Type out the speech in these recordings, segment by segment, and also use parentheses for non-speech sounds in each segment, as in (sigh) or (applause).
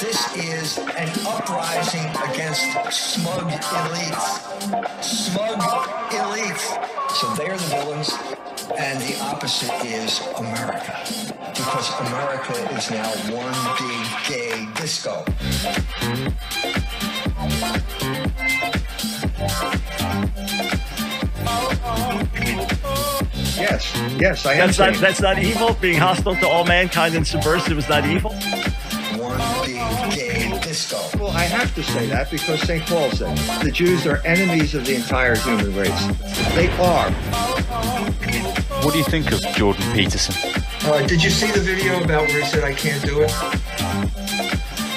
this is an uprising against smug elites. Smug elites. So they're the villains, and the opposite is America. Because America is now one big gay disco. Yes, yes, I am. That's not that's not evil. Being hostile to all mankind and subversive is not evil. One big gay disco. Well, I have to say that because St. Paul said the Jews are enemies of the entire human race. They are. What do you think of Jordan Peterson? Uh, did you see the video about where he said I can't do it?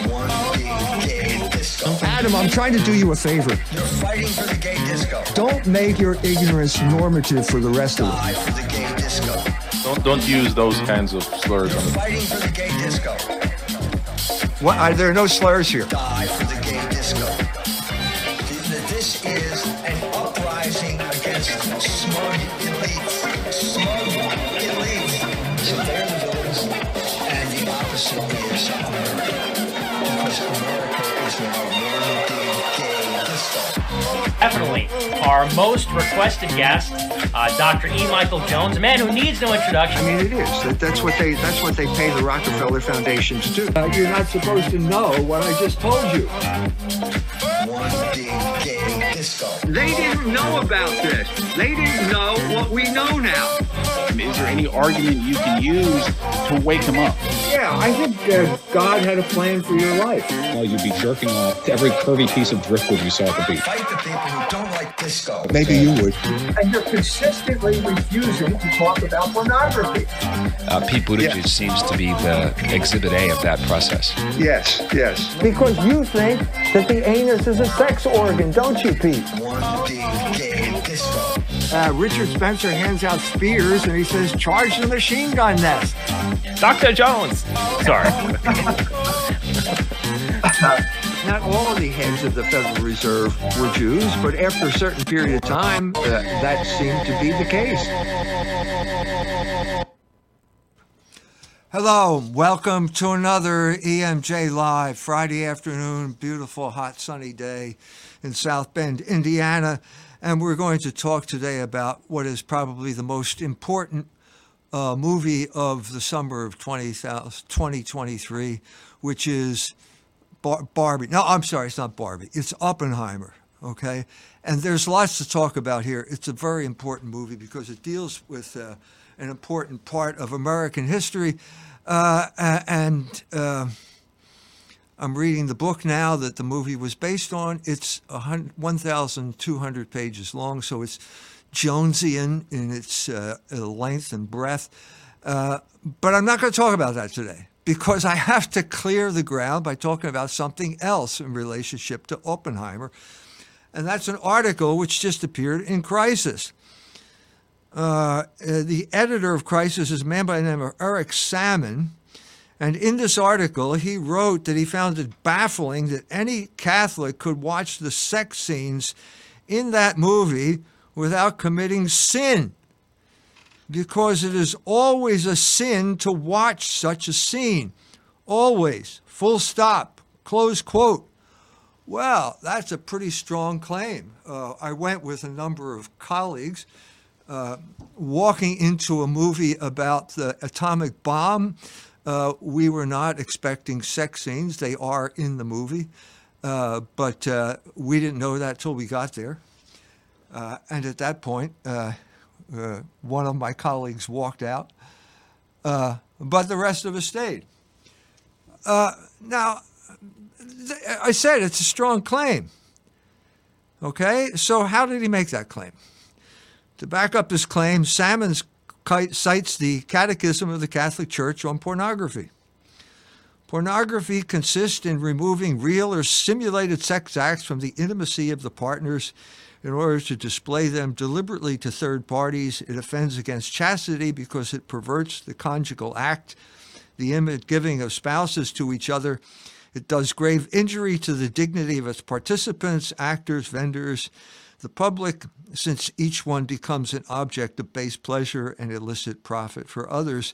One big gay disco. Adam, I'm trying to do you a favor. You're fighting for the gay disco. Don't make your ignorance normative for the rest of us. Die for the gay disco. Don't don't use those kinds of slurs. You're On the, fighting for the gay disco. What, are there no slurs here? Die our most requested guest, uh, Dr. E. Michael Jones, a man who needs no introduction. I mean, it is. That, that's what they. That's what they pay the Rockefeller Foundation to do. Uh, you're not supposed to know what I just told you. One big gay disco. They didn't know about this. They didn't know what we know now. Is there any argument you can use to wake him up? Yeah, I think uh, God had a plan for your life. Well, you'd be jerking off to every curvy piece of driftwood you saw at the beach. Fight the people who don't like disco. Maybe you would. And you're consistently refusing to talk about pornography. Uh, Pete Buttigieg Yeah. seems to be the exhibit A of that process. Yes, yes. Because you think that the anus is a sex organ, don't you, Pete? One big gay disco. Uh, Richard Spencer hands out spears and he says, "Charge the machine gun nest." Dr. Jones. Sorry. (laughs) (laughs) Not all the heads of the Federal Reserve were Jews, but after a certain period of time, uh, that seemed to be the case. Hello, welcome to another EMJ Live Friday afternoon, beautiful hot sunny day in South Bend, Indiana. And we're going to talk today about what is probably the most important uh, movie of the summer of 20, 2023, which is Bar- Barbie. No, I'm sorry, it's not Barbie. It's Oppenheimer. Okay, and there's lots to talk about here. It's a very important movie because it deals with uh, an important part of American history, uh, and uh, I'm reading the book now that the movie was based on. It's 1,200 pages long, so it's Jonesian in its uh, length and breadth. Uh, but I'm not going to talk about that today because I have to clear the ground by talking about something else in relationship to Oppenheimer. And that's an article which just appeared in Crisis. Uh, the editor of Crisis is a man by the name of Eric Sammons. And in this article, he wrote that he found it baffling that any Catholic could watch the sex scenes in that movie without committing sin because it is always a sin to watch such a scene. Always. Full stop. Close quote. Well, that's a pretty strong claim. Uh, I went with a number of colleagues uh, walking into a movie about the atomic bomb. Uh, we were not expecting sex scenes. They are in the movie, uh, but uh, we didn't know that till we got there. Uh, and at that point, uh, one of my colleagues walked out, uh, but the rest of us stayed. Uh, now, th- I said it's a strong claim. Okay, so how did he make that claim? To back up his claim, Sammons cites the Catechism of the Catholic Church on pornography. Pornography consists in removing real or simulated sex acts from the intimacy of the partners in order to display them deliberately to third parties. It offends against chastity because it perverts the conjugal act, the image giving of spouses to each other. It does grave injury to the dignity of its participants, actors, vendors, the public, since each one becomes an object of base pleasure and illicit profit for others.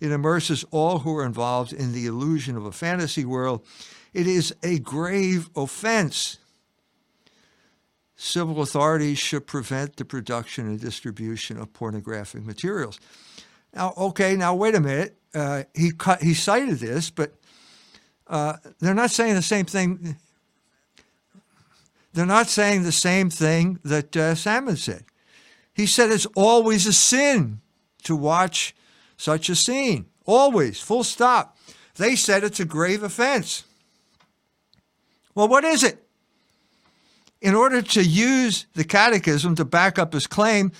It immerses all who are involved in the illusion of a fantasy world. It is a grave offense. Civil authorities should prevent the production and distribution of pornographic materials. Now, okay, now wait a minute. Uh, he cut, he cited this, but uh, they're not saying the same thing. They're not saying the same thing that uh, Sammons said. He said it's always a sin to watch such a scene. Always, full stop. They said it's a grave offense. Well, what is it? In order to use the catechism to back up his claim,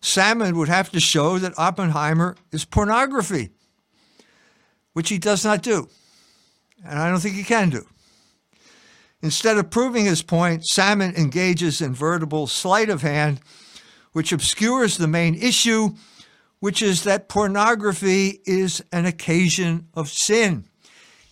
Sammons would have to show that Oppenheimer is pornography, which he does not do. And I don't think he can do. Instead of proving his point, Sammons engages in veritable sleight of hand, which obscures the main issue, which is that pornography is an occasion of sin.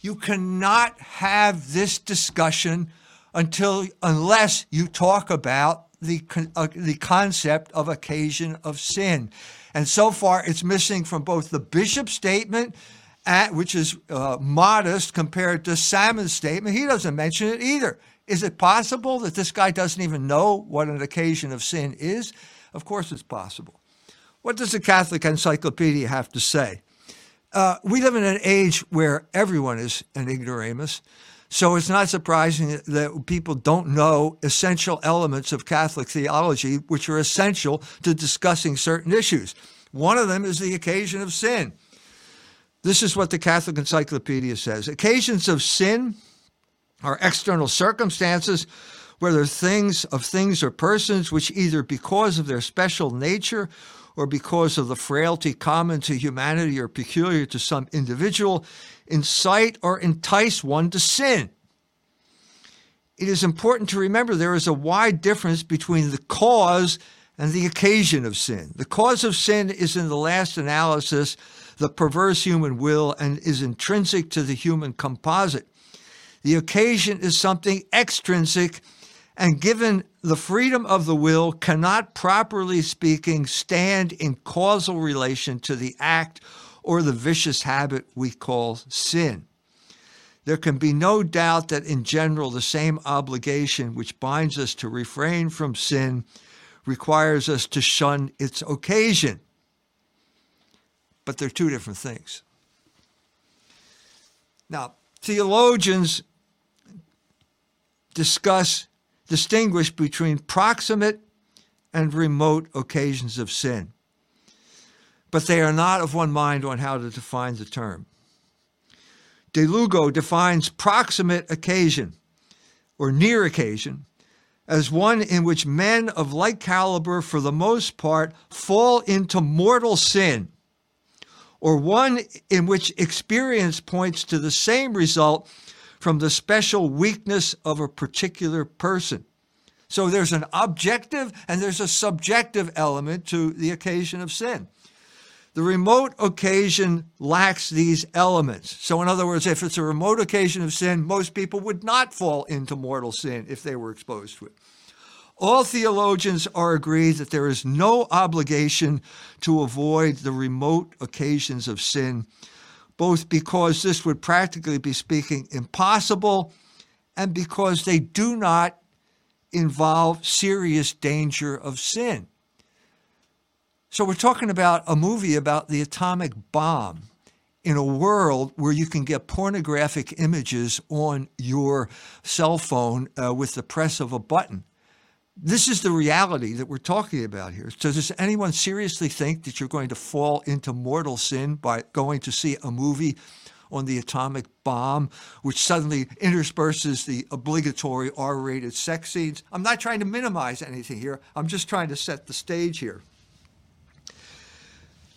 You cannot have this discussion until unless you talk about the uh, the concept of occasion of sin. And so far it's missing from both the bishop's statement at, which is uh, modest compared to Sammons' statement. He doesn't mention it either. Is it possible that this guy doesn't even know what an occasion of sin is? Of course, it's possible. What does the Catholic Encyclopedia have to say? Uh, we live in an age where everyone is an ignoramus. So it's not surprising that people don't know essential elements of Catholic theology, which are essential to discussing certain issues. One of them is the occasion of sin. This is what the Catholic Encyclopedia says Occasions of sin are external circumstances, whether things of things or persons, which either because of their special nature or because of the frailty common to humanity or peculiar to some individual, incite or entice one to sin. It is important to remember there is a wide difference between the cause and the occasion of sin. The cause of sin is, in the last analysis, the perverse human will and is intrinsic to the human composite. The occasion is something extrinsic and given the freedom of the will cannot properly speaking stand in causal relation to the act or the vicious habit we call sin. There can be no doubt that in general the same obligation which binds us to refrain from sin requires us to shun its occasion but they're two different things. Now, theologians discuss, distinguish between proximate and remote occasions of sin, but they are not of one mind on how to define the term. De Lugo defines proximate occasion or near occasion as one in which men of like caliber, for the most part, fall into mortal sin or one in which experience points to the same result from the special weakness of a particular person. So there's an objective and there's a subjective element to the occasion of sin. The remote occasion lacks these elements. So, in other words, if it's a remote occasion of sin, most people would not fall into mortal sin if they were exposed to it. All theologians are agreed that there is no obligation to avoid the remote occasions of sin, both because this would practically be speaking impossible and because they do not involve serious danger of sin. So, we're talking about a movie about the atomic bomb in a world where you can get pornographic images on your cell phone uh, with the press of a button. This is the reality that we're talking about here. So, does anyone seriously think that you're going to fall into mortal sin by going to see a movie on the atomic bomb, which suddenly intersperses the obligatory R rated sex scenes? I'm not trying to minimize anything here, I'm just trying to set the stage here.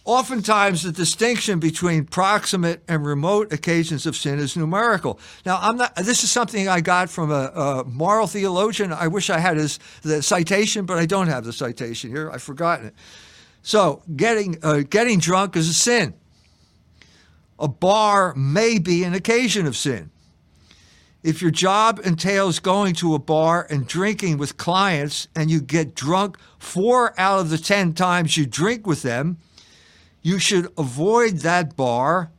Oftentimes, the distinction between proximate and remote occasions of sin is numerical. Now, I'm not. This is something I got from a, a moral theologian. I wish I had his the citation, but I don't have the citation here. I've forgotten it. So, getting uh, getting drunk is a sin. A bar may be an occasion of sin. If your job entails going to a bar and drinking with clients and you get drunk four out of the 10 times you drink with them, you should avoid that bar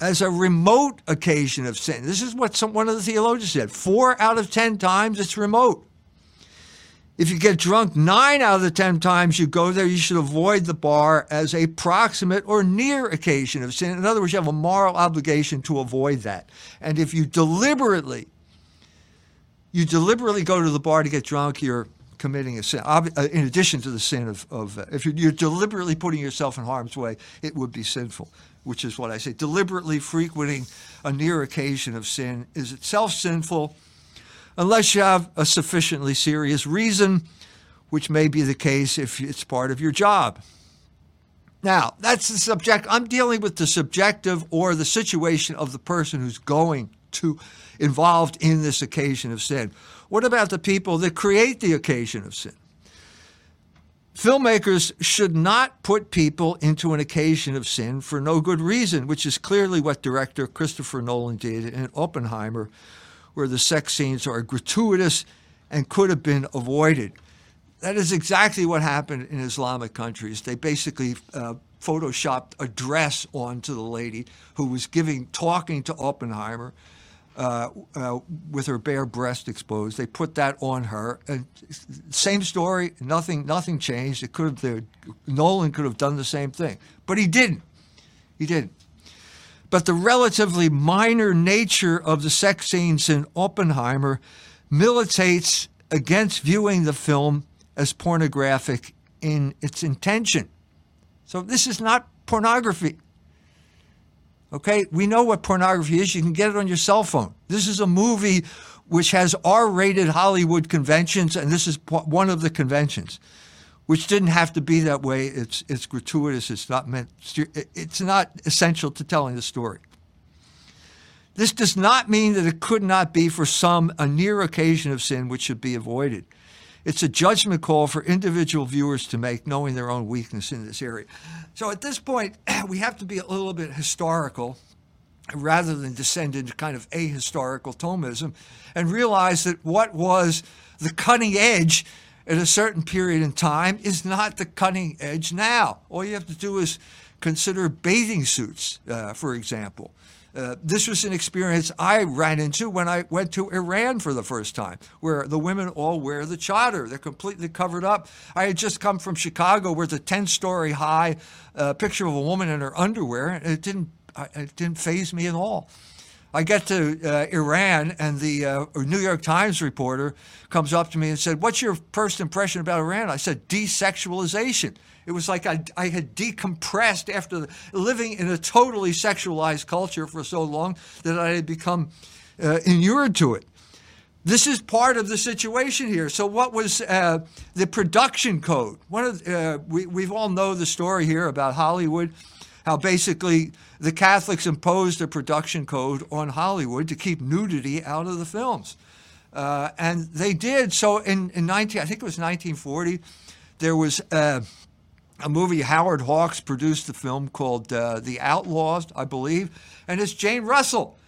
as a remote occasion of sin. This is what some, one of the theologians said. Four out of 10 times it's remote. If you get drunk nine out of the 10 times you go there, you should avoid the bar as a proximate or near occasion of sin. In other words, you have a moral obligation to avoid that. And if you deliberately, you deliberately go to the bar to get drunk, you're committing a sin. Uh, In addition to the sin of, of uh, if you're, you're deliberately putting yourself in harm's way, it would be sinful, which is what I say. Deliberately frequenting a near occasion of sin is itself sinful unless you have a sufficiently serious reason, which may be the case if it's part of your job. Now, that's the subject. I'm dealing with the subjective or the situation of the person who's going to involved in this occasion of sin. What about the people that create the occasion of sin? Filmmakers should not put people into an occasion of sin for no good reason, which is clearly what director Christopher Nolan did in Oppenheimer, where the sex scenes are gratuitous and could have been avoided. That is exactly what happened in Islamic countries. They basically uh, photoshopped a dress onto the lady who was giving, talking to Oppenheimer uh, uh, with her bare breast exposed. They put that on her, and same story. Nothing, nothing changed. It could have. The, Nolan could have done the same thing, but he didn't. He didn't. But the relatively minor nature of the sex scenes in Oppenheimer militates against viewing the film as pornographic in its intention. So this is not pornography. Okay, we know what pornography is. You can get it on your cell phone. This is a movie which has R rated Hollywood conventions, and this is one of the conventions, which didn't have to be that way. It's, it's gratuitous. It's not meant, it's not essential to telling the story. This does not mean that it could not be for some a near occasion of sin which should be avoided. It's a judgment call for individual viewers to make, knowing their own weakness in this area. So at this point, (clears throat) we have to be a little bit historical rather than descend into kind of ahistorical Thomism and realize that what was the cutting edge at a certain period in time is not the cutting edge now. All you have to do is consider bathing suits, uh, for example. Uh, this was an experience I ran into when I went to Iran for the first time, where the women all wear the chador. They're completely covered up. I had just come from Chicago, where the 10 story high uh, picture of a woman in her underwear, and it didn't, it didn't faze me at all. I get to uh, Iran, and the uh, New York Times reporter comes up to me and said, What's your first impression about Iran? I said, Desexualization. It was like I, I had decompressed after living in a totally sexualized culture for so long that I had become uh, inured to it. This is part of the situation here. So, what was uh, the production code? One of uh, we we all know the story here about Hollywood, how basically the Catholics imposed a production code on Hollywood to keep nudity out of the films, uh, and they did. So, in, in 19, I think it was 1940, there was uh, a movie Howard Hawks produced the film called uh, The Outlaws, I believe, and it's Jane Russell.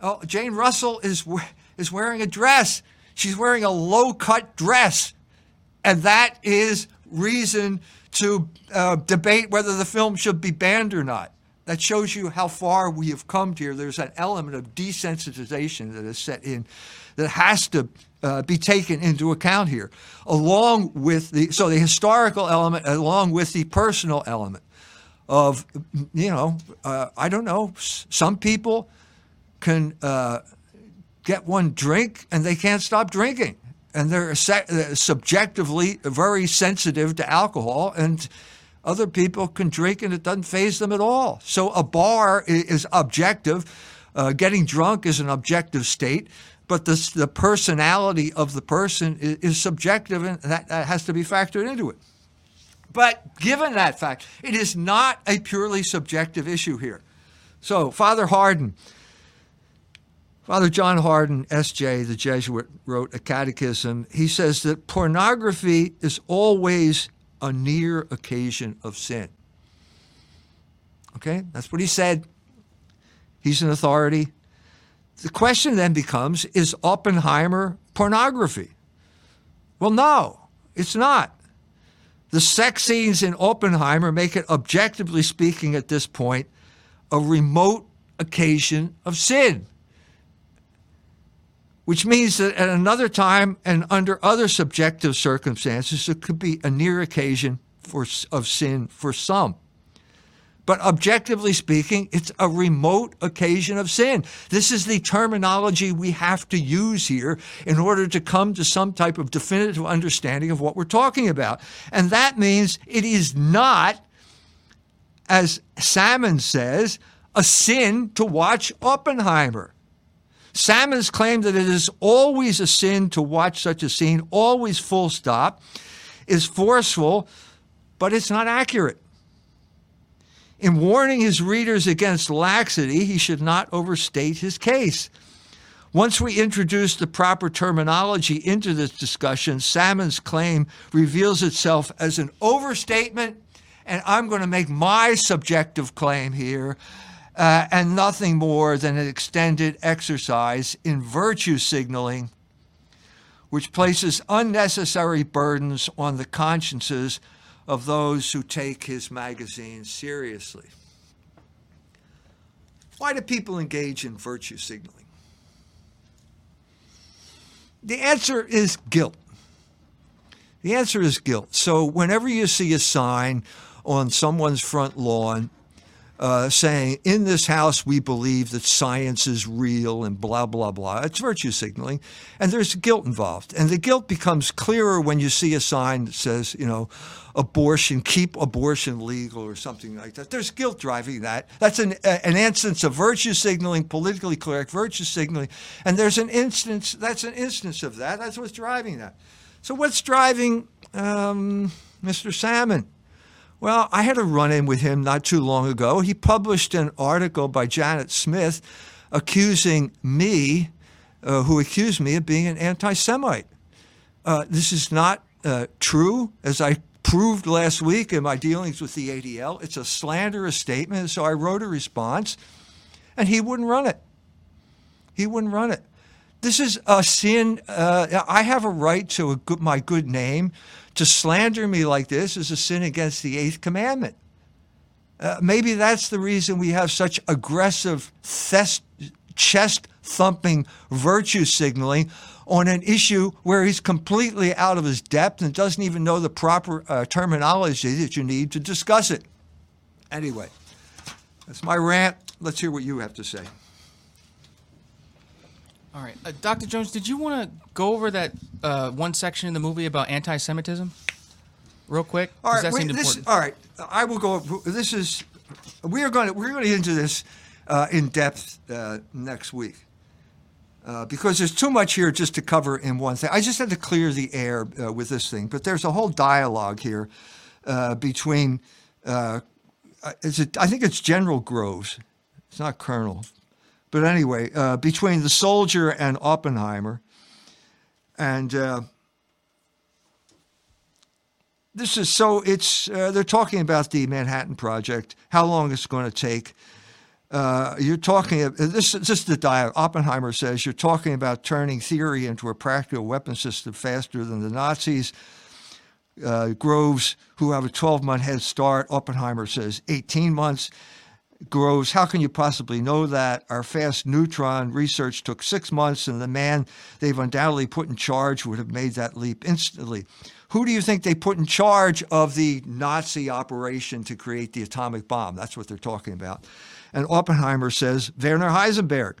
Oh, Jane Russell is is wearing a dress. She's wearing a low cut dress, and that is reason to uh, debate whether the film should be banned or not. That shows you how far we have come here. There's an element of desensitization that is set in that has to uh, be taken into account here, along with the so the historical element, along with the personal element of you know uh, I don't know some people can uh, get one drink and they can't stop drinking. And they're subjectively very sensitive to alcohol and other people can drink and it doesn't faze them at all. So a bar is objective. Uh, getting drunk is an objective state but the, the personality of the person is, is subjective and that, that has to be factored into it. But given that fact, it is not a purely subjective issue here. So, Father Hardon, Father John Hardon, S.J., the Jesuit, wrote a catechism. He says that pornography is always a near occasion of sin. Okay, that's what he said. He's an authority. The question then becomes is Oppenheimer pornography? Well, no, it's not. The sex scenes in Oppenheimer make it, objectively speaking, at this point, a remote occasion of sin. Which means that at another time and under other subjective circumstances, it could be a near occasion for, of sin for some. But objectively speaking, it's a remote occasion of sin. This is the terminology we have to use here in order to come to some type of definitive understanding of what we're talking about. And that means it is not, as Sammons says, a sin to watch Oppenheimer. Sammons claim that it is always a sin to watch such a scene, always full stop, is forceful, but it's not accurate. In warning his readers against laxity, he should not overstate his case. Once we introduce the proper terminology into this discussion, Sammons' claim reveals itself as an overstatement, and I'm going to make my subjective claim here, uh, and nothing more than an extended exercise in virtue signaling, which places unnecessary burdens on the consciences of those who take his magazine seriously. Why do people engage in virtue signaling? The answer is guilt. The answer is guilt. So, whenever you see a sign on someone's front lawn uh, saying, in this house, we believe that science is real and blah, blah, blah. It's virtue signaling. And there's guilt involved. And the guilt becomes clearer when you see a sign that says, you know, abortion, keep abortion legal or something like that. There's guilt driving that. That's an, an instance of virtue signaling, politically correct virtue signaling. And there's an instance, that's an instance of that. That's what's driving that. So, what's driving um, Mr. Sammons? Well, I had a run in with him not too long ago. He published an article by Janet Smith accusing me, uh, who accused me of being an anti Semite. Uh, this is not uh, true, as I proved last week in my dealings with the ADL. It's a slanderous statement. So I wrote a response, and he wouldn't run it. He wouldn't run it. This is a sin. Uh, I have a right to a good, my good name. To slander me like this is a sin against the eighth commandment. Uh, maybe that's the reason we have such aggressive chest thumping virtue signaling on an issue where he's completely out of his depth and doesn't even know the proper uh, terminology that you need to discuss it. Anyway, that's my rant. Let's hear what you have to say. All right, uh, Dr. Jones, did you want to go over that uh, one section in the movie about anti-Semitism, real quick? All right. That wait, this, all right. I will go. This is we are going to we're going to get into this uh, in depth uh, next week uh, because there's too much here just to cover in one thing. I just had to clear the air uh, with this thing, but there's a whole dialogue here uh, between. Uh, is it, I think it's General Groves. It's not Colonel, but anyway, uh, between the soldier and Oppenheimer, and. Uh, this is so it's uh, they're talking about the Manhattan Project, how long it's going to take. Uh, you're talking uh, this. Is the dialogue. Oppenheimer says you're talking about turning theory into a practical weapon system faster than the Nazis. Uh, Groves, who have a 12 month head start, Oppenheimer says 18 months. Groves, how can you possibly know that? Our fast neutron research took six months, and the man they've undoubtedly put in charge would have made that leap instantly. Who do you think they put in charge of the Nazi operation to create the atomic bomb? That's what they're talking about. And Oppenheimer says Werner Heisenberg.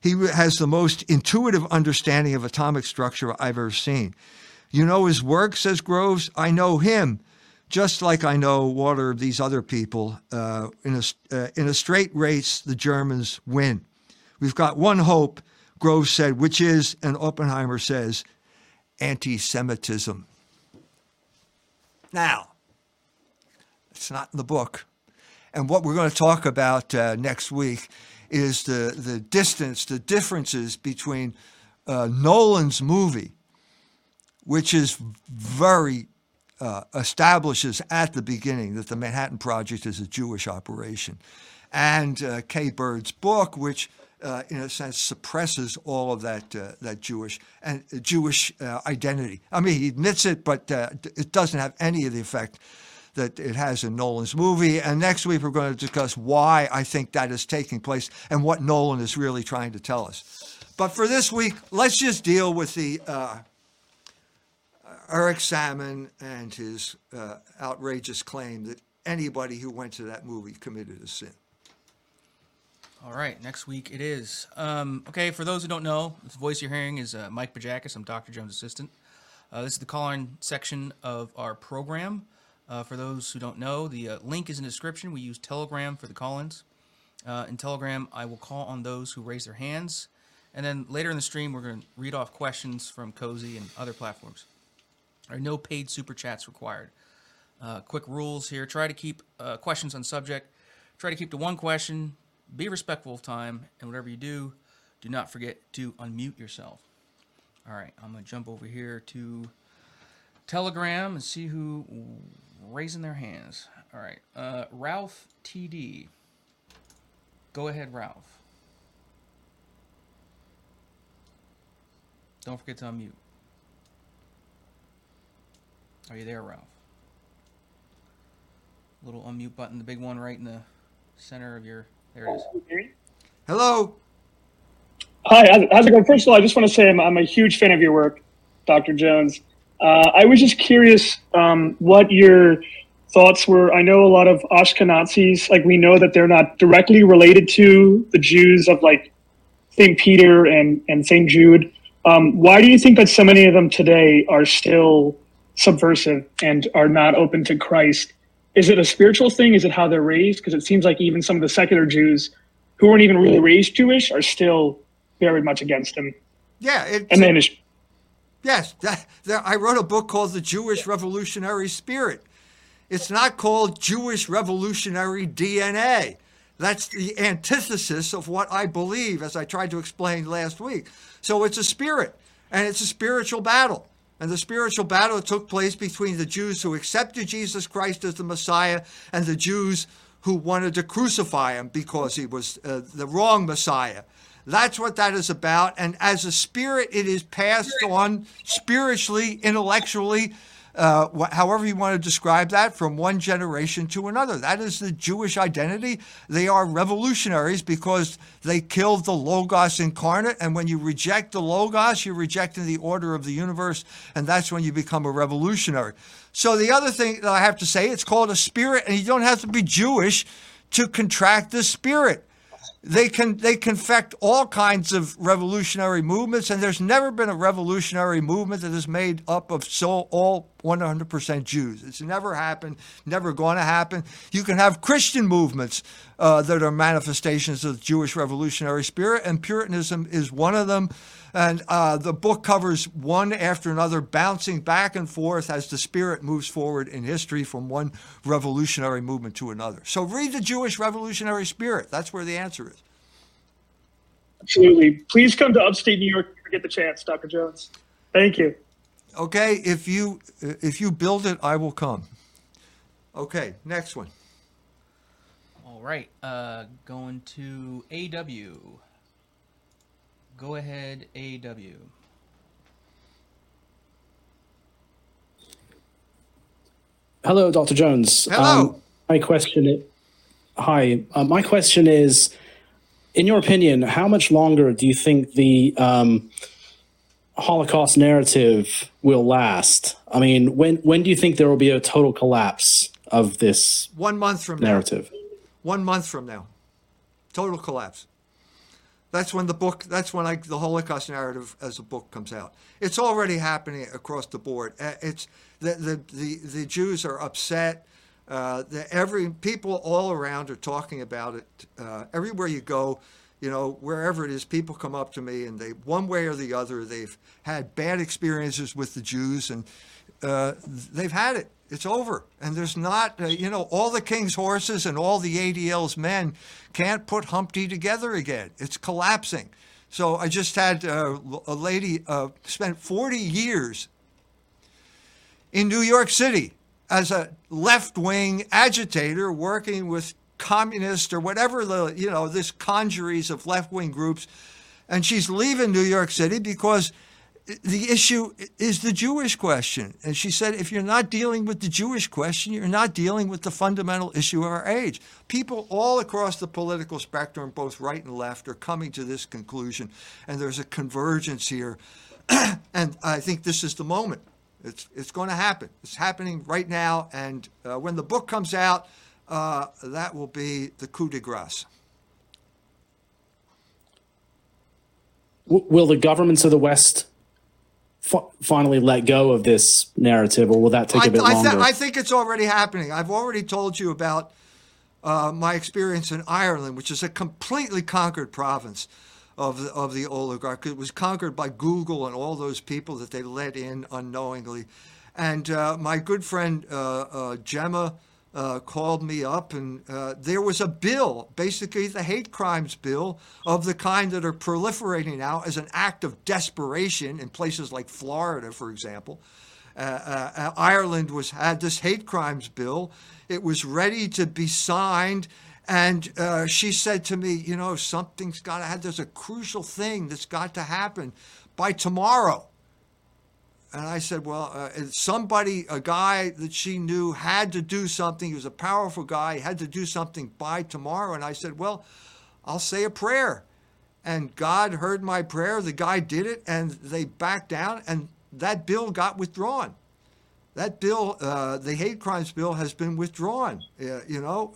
He has the most intuitive understanding of atomic structure I've ever seen. You know his work, says Groves. I know him, just like I know water are these other people. Uh, in, a, uh, in a straight race, the Germans win. We've got one hope, Groves said, which is, and Oppenheimer says, anti Semitism. Now, it's not in the book. And what we're going to talk about uh, next week is the, the distance, the differences between uh, Nolan's movie, which is very uh, establishes at the beginning that the Manhattan Project is a Jewish operation, and uh, Kai Bird's book, which uh, in a sense, suppresses all of that uh, that Jewish and uh, Jewish uh, identity. I mean, he admits it, but uh, it doesn't have any of the effect that it has in Nolan's movie. And next week, we're going to discuss why I think that is taking place and what Nolan is really trying to tell us. But for this week, let's just deal with the Eric Sammons and his uh, outrageous claim that anybody who went to that movie committed a sin. All right, next week it is. Um, okay, for those who don't know, the voice you're hearing is uh, Mike Bajakis. I'm Dr. Jones' assistant. Uh, this is the call-in section of our program. Uh, for those who don't know, the uh, link is in the description. We use Telegram for the call-ins. Uh, in Telegram, I will call on those who raise their hands, and then later in the stream, we're going to read off questions from Cozy and other platforms. There are no paid super chats required. Uh, quick rules here: try to keep uh, questions on subject. Try to keep to one question. Be respectful of time, and whatever you do, do not forget to unmute yourself. All right, I'm gonna jump over here to Telegram and see who raising their hands. All right, uh, Ralph TD. Go ahead, Ralph. Don't forget to unmute. Are you there, Ralph? Little unmute button, the big one right in the center of your. There it is. Hello. Hi, how's- how's it going? First of all, I just want to say I'm, I'm a huge fan of your work, Dr. Jones. Uh, I was just curious um, what your thoughts were. I know a lot of Ashkenazis, like we know that they're not directly related to the Jews of like St. Peter and, and St. Jude. Um, why do you think that so many of them today are still subversive and are not open to Christ? Is it a spiritual thing? Is it how they're raised? Because it seems like even some of the secular Jews who weren't even really raised Jewish are still very much against him. Yeah, it, And then it's yes, (laughs) that, that, I wrote a book called The Jewish Revolutionary Spirit. It's not called Jewish Revolutionary DNA. That's the antithesis of what I believe, as I tried to explain last week. So it's a spirit, and it's a spiritual battle. And the spiritual battle took place between the Jews who accepted Jesus Christ as the Messiah and the Jews who wanted to crucify him because he was uh, the wrong Messiah. That's what that is about. And as a spirit, it is passed on spiritually, intellectually, uh, wh- however you want to describe that, from one generation to another. That is the Jewish identity. They are revolutionaries because they killed the Logos incarnate. And when you reject the Logos, you're rejecting the order of the universe. And that's when you become a revolutionary. So the other thing that I have to say, it's called a spirit, and you don't have to be Jewish to contract the spirit they can they confect all kinds of revolutionary movements and there's never been a revolutionary movement that is made up of so all 100% Jews. It's never happened, never going to happen. You can have Christian movements uh, that are manifestations of the Jewish revolutionary spirit, and Puritanism is one of them. And uh, the book covers one after another, bouncing back and forth as the spirit moves forward in history from one revolutionary movement to another. So read the Jewish revolutionary spirit. That's where the answer is. absolutely. Please come to upstate New York if you get the chance, Dr. Jones. Thank you. Okay, if you if you build it, I will come. Okay, next one. All right, uh, going to AW. Go ahead, AW. Hello, Dr. Jones. Hello. Um, my question is, hi. Uh, my question is, in your opinion, how much longer do you think the um, Holocaust narrative will last? I mean, when when do you think there will be a total collapse of this One month from now. narrative? One month from now, total collapse. That's when the book. That's when I, the Holocaust narrative as a book comes out. It's already happening across the board. Uh, It's the the the, the Jews are upset. Uh, the, every people all around are talking about it. Uh, everywhere you go, you know, wherever it is, people come up to me and they, one way or the other, they've had bad experiences with the Jews and uh, they've had it. It's over. And there's not, uh, you know, all the king's horses and all the ADL's men can't put Humpty together again. It's collapsing. So I just had uh, a lady uh, spent 40 years in New York City as a left wing agitator working with communists or whatever the you know this congeries of left wing groups, and she's leaving New York City because the issue is the Jewish question. And she said, if you're not dealing with the Jewish question, you're not dealing with the fundamental issue of our age. People all across the political spectrum, both right and left, are coming to this conclusion, and there's a convergence here. (clears throat) and I think this is the moment. It's, it's going to happen. It's happening right now. And uh, when the book comes out, uh, that will be the coup de grace. Will the governments of the West f- finally let go of this narrative, or will that take a bit I, longer? I think it's already happening. I've already told you about uh, my experience in Ireland, which is a completely conquered province of the, of the oligarch. It was conquered by Google and all those people that they let in unknowingly. And uh, my good friend uh, uh Gemma uh, called me up, and uh, there was a bill, basically the hate crimes bill, of the kind that are proliferating now as an act of desperation in places like Florida, for example. Uh, uh, Ireland was had this hate crimes bill. It was ready to be signed, and uh, she said to me, "You know, something's got to happen. There's a crucial thing that's got to happen by tomorrow." And I said, well, uh, somebody, a guy that she knew had to do something. He was a powerful guy. He had to do something by tomorrow. And I said, well, I'll say a prayer. And God heard my prayer. The guy did it, and they backed down, and that bill got withdrawn. That bill, uh, the hate crimes bill, has been withdrawn. Uh, you know,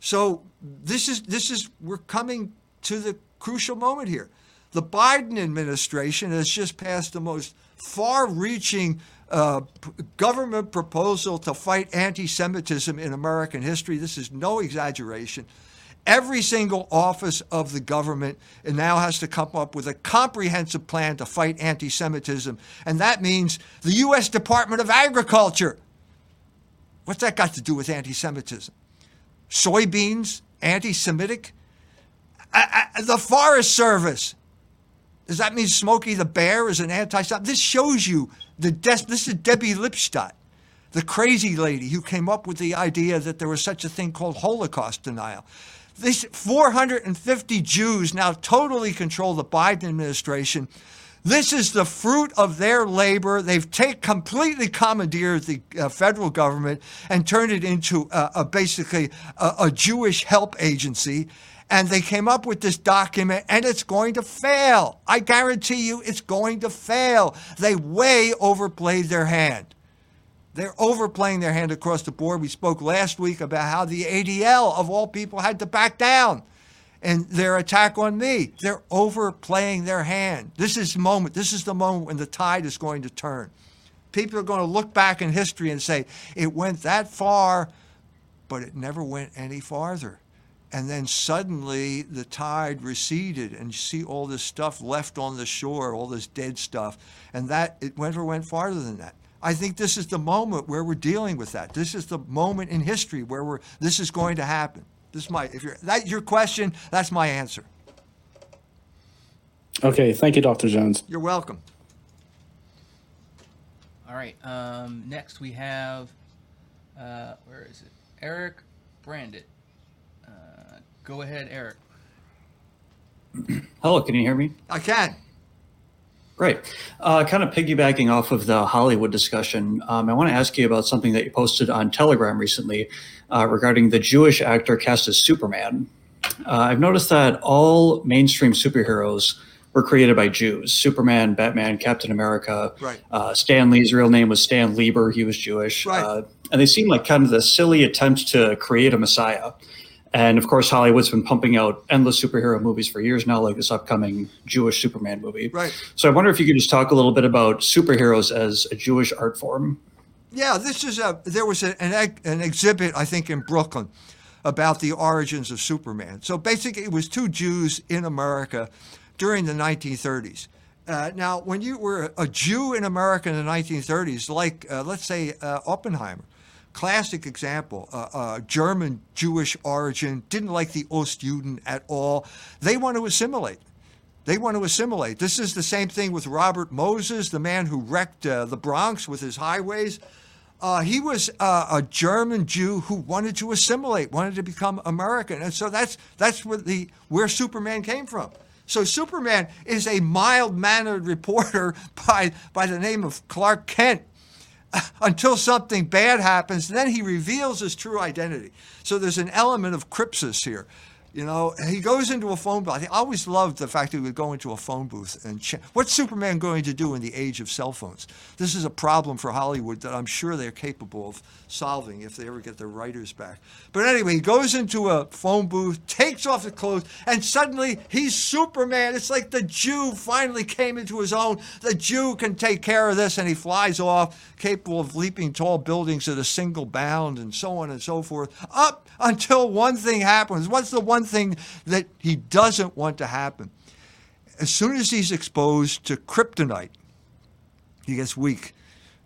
so this is this is we're coming to the crucial moment here. The Biden administration has just passed the most far-reaching uh, government proposal to fight anti-Semitism in American history. This is no exaggeration. Every single office of the government now has to come up with a comprehensive plan to fight anti Semitism. And that means the U.S. Department of Agriculture. What's that got to do with anti Semitism? Soybeans, anti Semitic? the Forest Service. Does that mean Smokey the Bear is an anti Semite? This shows you the des- this is Debbie Lipstadt, the crazy lady who came up with the idea that there was such a thing called Holocaust denial. These 450 Jews now totally control the Biden administration. This is the fruit of their labor. They've take, completely commandeered the uh, federal government and turned it into uh, a, basically a, a Jewish help agency. And they came up with this document, and it's going to fail. I guarantee you it's going to fail. They way overplayed their hand. They're overplaying their hand across the board. We spoke last week about how the ADL, of all people, had to back down and their attack on me. They're overplaying their hand. This is the moment. This is the moment when the tide is going to turn. People are going to look back in history and say, it went that far, but it never went any farther. And then suddenly the tide receded, and you see all this stuff left on the shore, all this dead stuff. And that, it went or went farther than that. I think this is the moment where we're dealing with that. This is the moment in history where we're this is going to happen. This might if you're that your question, that's my answer. Okay, thank you, Dr. Jones. You're welcome. All right. Um, next we have uh, where is it? Eric Brandit. Go ahead, Eric. Hello, can you hear me? I can. Great. Uh, kind of piggybacking off of the Hollywood discussion, um, I want to ask you about something that you posted on Telegram recently uh, regarding the Jewish actor cast as Superman. Uh, I've noticed that all mainstream superheroes were created by Jews Superman, Batman, Captain America. Right. Uh, Stan Lee's real name was Stan Lieber, he was Jewish. Right. Uh, and they seem like kind of the silly attempt to create a messiah. And of course, Hollywood's been pumping out endless superhero movies for years now, like this upcoming Jewish Superman movie. Right. So I wonder if you could just talk a little bit about superheroes as a Jewish art form. Yeah, this is a. There was a, an an exhibit I think in Brooklyn about the origins of Superman. So basically, it was two Jews in America during the 1930s. Uh, now, when you were a Jew in America in the 1930s, like uh, let's say uh, Oppenheimer, classic example, uh, uh, German Jewish origin, didn't like the Ostjuden at all. They want to assimilate. They want to assimilate. This is the same thing with Robert Moses, the man who wrecked uh, the Bronx with his highways. Uh, he was uh, a German Jew who wanted to assimilate, wanted to become American, and so that's that's where the where Superman came from. So Superman is a mild-mannered reporter (laughs) by by the name of Clark Kent (laughs) until something bad happens. Then he reveals his true identity. So there's an element of crypsis here. You know, he goes into a phone booth. I always loved the fact that he would go into a phone booth and ch- what's Superman going to do in the age of cell phones? This is a problem for Hollywood that I'm sure they're capable of solving if they ever get their writers back. But anyway, he goes into a phone booth, takes off the clothes, and suddenly he's Superman. It's like the Jew finally came into his own. The Jew can take care of this, and he flies off, capable of leaping tall buildings at a single bound, and so on and so forth, up until one thing happens. What's the one thing that he doesn't want to happen? As soon as he's exposed to kryptonite, he gets weak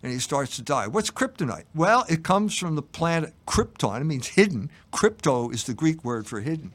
and he starts to die. What's kryptonite? Well, it comes from the planet Krypton. It means hidden. Crypto is the Greek word for hidden.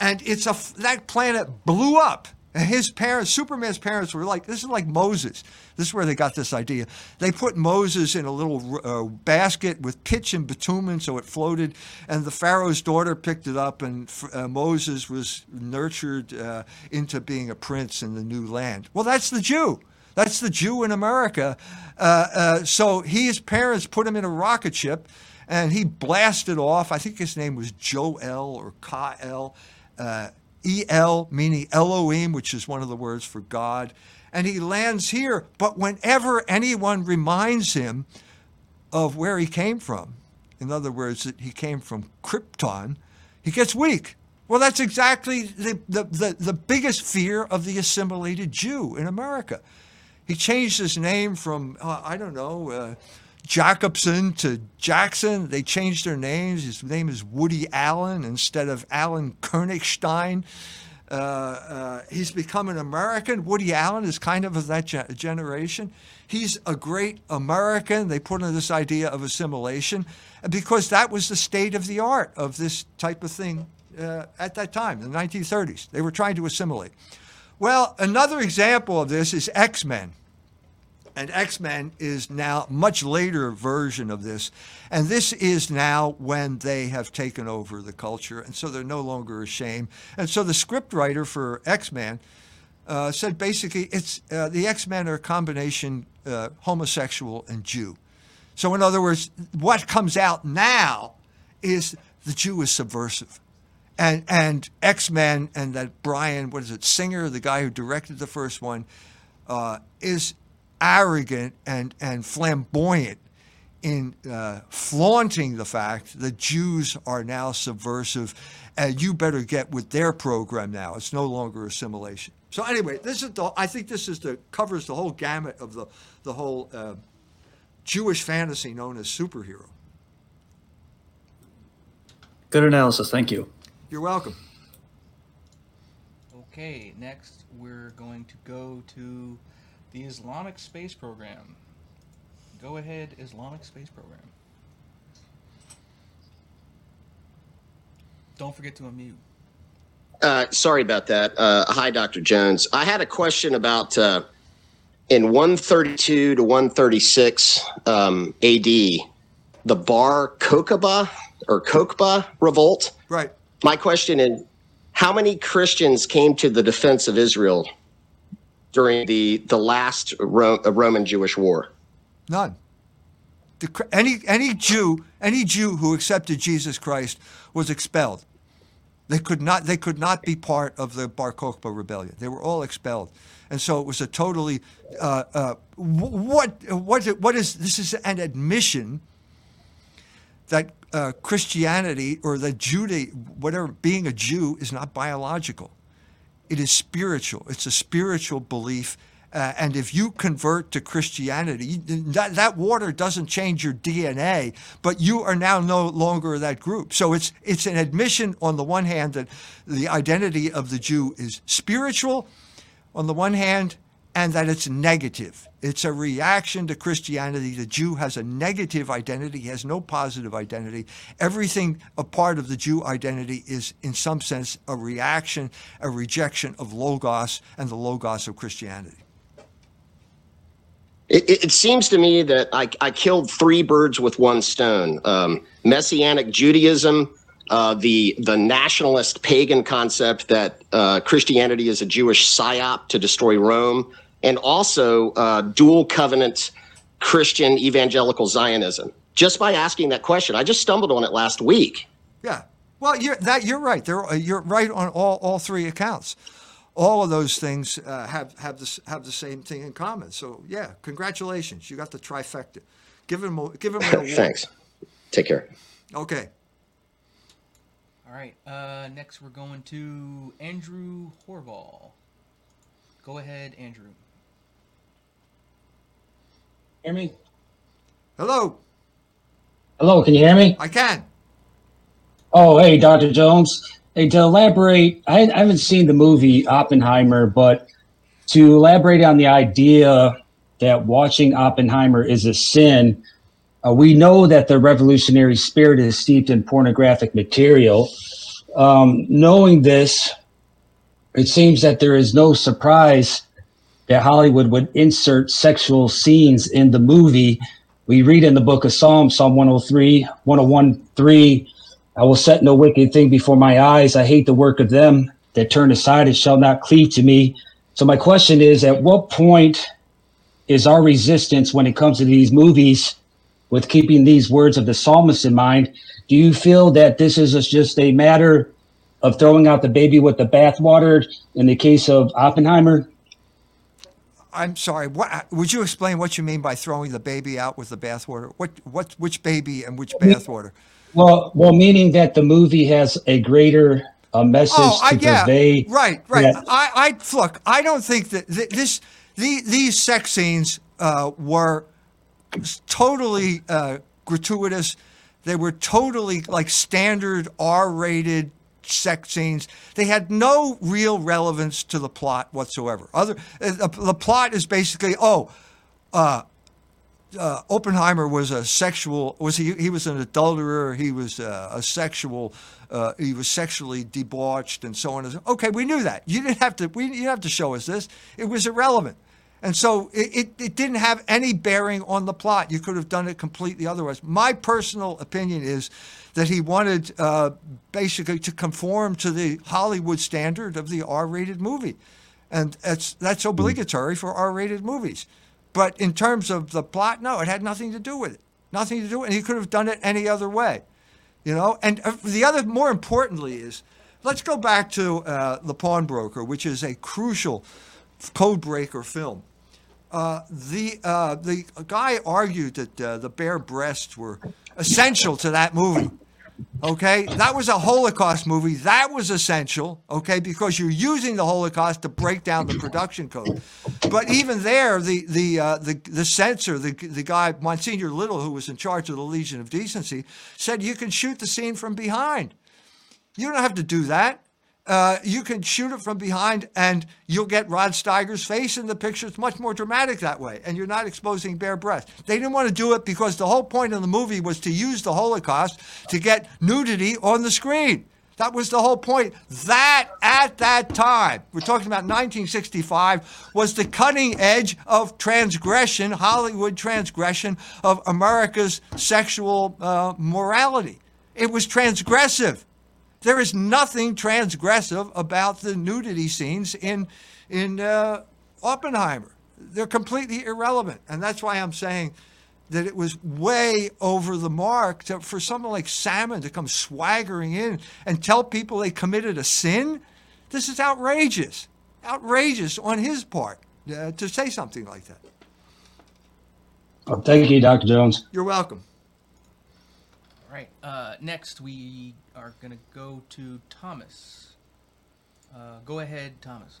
And it's a that planet blew up. And his parents, Superman's parents, were like, this is like Moses. This is where they got this idea. They put Moses in a little uh, basket with pitch and bitumen so it floated, and the Pharaoh's daughter picked it up, and uh, Moses was nurtured uh, into being a prince in the new land. Well, that's the Jew. That's the Jew in America. Uh, uh, so his parents put him in a rocket ship, and he blasted off. I think his name was Jor-El or Kal-El. Uh, El, meaning Elohim, which is one of the words for God. And he lands here. But whenever anyone reminds him of where he came from, in other words, that he came from Krypton, he gets weak. Well, that's exactly the, the, the, the biggest fear of the assimilated Jew in America. He changed his name from, uh, I don't know, uh, Jacobson to Jackson. They changed their names. His name is Woody Allen instead of Alan Königstein. Uh, uh, he's become an American. Woody Allen is kind of of that ge- generation. He's a great American. They put in this idea of assimilation because that was the state of the art of this type of thing uh, at that time, the 1930s. They were trying to assimilate. Well, another example of this is X Men. And X Men is now much later version of this, and this is now when they have taken over the culture, and so they're no longer ashamed. And so the scriptwriter for X Men uh, said basically it's uh, the X Men are a combination uh, homosexual and Jew. So in other words, what comes out now is the Jew is subversive. And and X Men and that Bryan, what is it, Singer, the guy who directed the first one, uh, is arrogant and, and flamboyant in uh, flaunting the fact that Jews are now subversive, and you better get with their program now. It's no longer assimilation. So anyway, this is the. I think this is the covers the whole gamut of the the whole uh, Jewish fantasy known as superhero. Good analysis. Thank you. You're welcome. Okay, next we're going to go to the Islamic Space Program. Go ahead, Islamic Space Program. Don't forget to unmute. Uh, sorry about that. Uh, hi, Dr. Jones. I had a question about uh, in 132 to 136 um, AD, the Bar Kokhba or Kokhba revolt. Right. My question is how many Christians came to the defense of Israel during the the last Ro- Roman Jewish war? None. The, any any Jew any Jew who accepted Jesus Christ was expelled. They could not they could not be part of the Bar Kokhba rebellion. They were all expelled, and so it was a totally uh, uh, what what what is this is an admission that uh, Christianity or the Jude whatever being a Jew is not biological. It is spiritual. It's a spiritual belief. Uh, and if you convert to Christianity, that, that water doesn't change your DNA, but you are now no longer that group. So it's it's an admission on the one hand that the identity of the Jew is spiritual, on the one hand, and that it's negative. It's a reaction to Christianity. The Jew has a negative identity, he has no positive identity. Everything a part of the Jew identity is, in some sense, a reaction, a rejection of Logos and the Logos of Christianity. It, it, seems to me that I, I killed three birds with one stone. Um, Messianic Judaism, uh, the the nationalist pagan concept that uh, Christianity is a Jewish psyop to destroy Rome, and also uh, dual covenant Christian evangelical Zionism. Just by asking that question, I just stumbled on it last week. Yeah. Well, you're that you're right. There, you're right on all, all three accounts. All of those things uh, have have the have the same thing in common. So yeah, congratulations, you got the trifecta. Give him a, give him an (laughs) award. Thanks. Take care. Okay. All right. Uh, next, we're going to Andrew Horval. Go ahead, Andrew. Hear me? Hello. Hello, can you hear me? I can. Oh, hey, Dr. Jones. Hey, to elaborate, I, I haven't seen the movie Oppenheimer, but to elaborate on the idea that watching Oppenheimer is a sin, uh, we know that the revolutionary spirit is steeped in pornographic material. Um, knowing this, it seems that there is no surprise that Hollywood would insert sexual scenes in the movie. We read in the book of Psalms, Psalm 103, 101, 3, I will set no wicked thing before my eyes. I hate the work of them that turn aside and shall not cleave to me. So my question is, at what point is our resistance when it comes to these movies with keeping these words of the psalmist in mind? Do you feel that this is just a matter of throwing out the baby with the bathwater in the case of Oppenheimer? I'm sorry. What would you explain what you mean by throwing the baby out with the bathwater? What what which baby and which bathwater? Well, well, meaning that the movie has a greater uh, message oh, I, to yeah, convey. right, right. that- I, I look. I don't think that th- this the, these sex scenes uh, were totally uh, gratuitous. They were totally like standard R-rated sex scenes. They had no real relevance to the plot whatsoever. Other uh, the plot is basically oh. Uh, uh, Oppenheimer was a sexual was he he was an adulterer he was uh, a sexual uh, he was sexually debauched and so on okay we knew that you didn't have to we you didn't have to show us this it was irrelevant and so it, it, it didn't have any bearing on the plot you could have done it completely otherwise my personal opinion is that he wanted uh, basically to conform to the Hollywood standard of the R-rated movie and that's that's obligatory for R-rated movies but in terms of the plot, no, it had nothing to do with it. Nothing to do with it. And he could have done it any other way, you know. And uh, the other, more importantly, is let's go back to uh, The Pawnbroker, which is a crucial code breaker film. Uh, the uh, the guy argued that uh, the bare breasts were essential to that movie. Okay, that was a Holocaust movie. That was essential. Okay, because you're using the Holocaust to break down the production code. But even there, the the uh, the the censor, the the guy Monsignor Little, who was in charge of the Legion of Decency, said you can shoot the scene from behind. You don't have to do that. Uh, you can shoot it from behind and you'll get Rod Steiger's face in the picture. It's much more dramatic that way, and you're not exposing bare breasts. They didn't want to do it because the whole point of the movie was to use the Holocaust to get nudity on the screen. That was the whole point. That, at that time, we're talking about 1965, was the cutting edge of transgression, Hollywood transgression of America's sexual uh, morality. It was transgressive. There is nothing transgressive about the nudity scenes in in uh, Oppenheimer. They're completely irrelevant, and that's why I'm saying that it was way over the mark to, for someone like Sammons to come swaggering in and tell people they committed a sin. This is outrageous, outrageous on his part uh, to say something like that. Oh, thank you, Dr. Jones. You're welcome. All right. Uh, next, we are going to go to Thomas. Uh, go ahead, Thomas.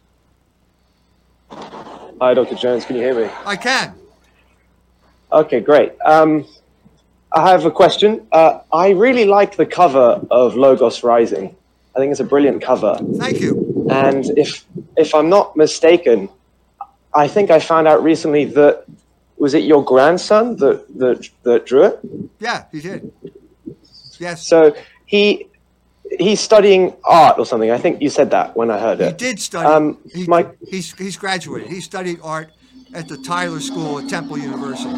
Hi, Dr. Jones. Can you hear me? I can. Okay, great. Um, I have a question. Uh, I really like the cover of Logos Rising. I think it's a brilliant cover. Thank you. And if if I'm not mistaken, I think I found out recently that was it your grandson that that, that drew it? Yeah, he did. Yes. So he he's studying art or something. I think you said that when I heard He it. He did study. Um, he, my he's he's graduated. He studied art at the Tyler School at Temple University.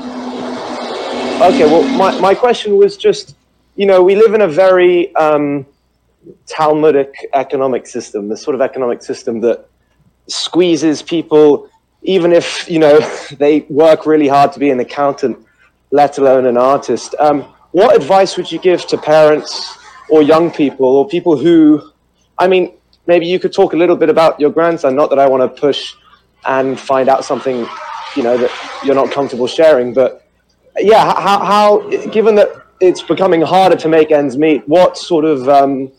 Okay, well, my, my question was just, you know, we live in a very um, Talmudic economic system, the sort of economic system that squeezes people, even if, you know, (laughs) they work really hard to be an accountant, let alone an artist. Um, what advice would you give to parents or young people or people who, I mean, maybe you could talk a little bit about your grandson, not that I want to push and find out something, you know, that you're not comfortable sharing, but yeah, how, how given that it's becoming harder to make ends meet, what sort of um,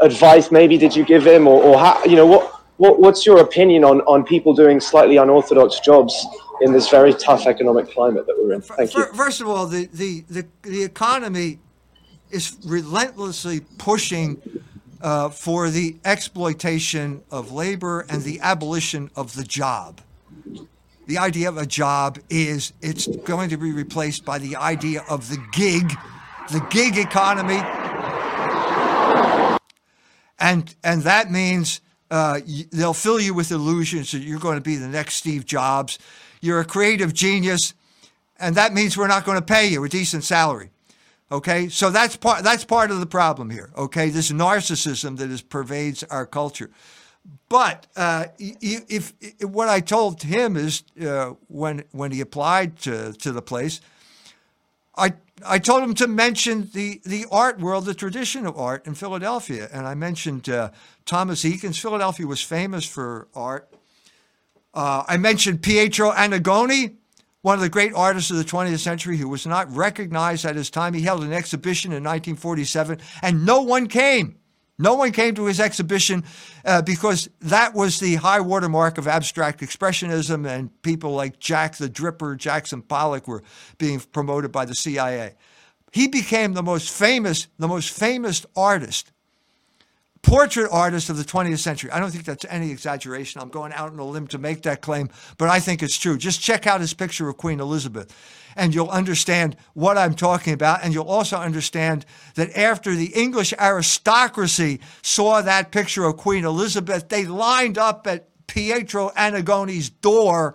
advice maybe did you give him, or, or how, you know, what, what what's your opinion on on people doing slightly unorthodox jobs in this very tough economic climate that we're in? Thank you. First of all, the, the, the, the economy is relentlessly pushing uh, for the exploitation of labor and the abolition of the job. The idea of a job is it's going to be replaced by the idea of the gig, the gig economy. And, and that means uh, they'll fill you with illusions that you're going to be the next Steve Jobs. You're a creative genius, and that means we're not going to pay you a decent salary. Okay, so that's part that's part of the problem here. Okay, this narcissism that is pervades our culture. But uh, if, if, what I told him is uh, when when he applied to, to the place, I I told him to mention the the art world, the tradition of art in Philadelphia, and I mentioned uh, Thomas Eakins. Philadelphia was famous for art. Uh, I mentioned Pietro Annigoni, one of the great artists of the 20th century who was not recognized at his time. He held an exhibition in 1947, and no one came. No one came to his exhibition uh, because that was the high watermark of abstract expressionism, and people like Jack the Dripper, Jackson Pollock were being promoted by the CIA. He became the most famous, the most famous artist portrait artist of the 20th century. I don't think that's any exaggeration. I'm going out on a limb to make that claim, but I think it's true. Just check out his picture of Queen Elizabeth, and you'll understand what I'm talking about. And you'll also understand that after the English aristocracy saw that picture of Queen Elizabeth, they lined up at Pietro Annigoni's door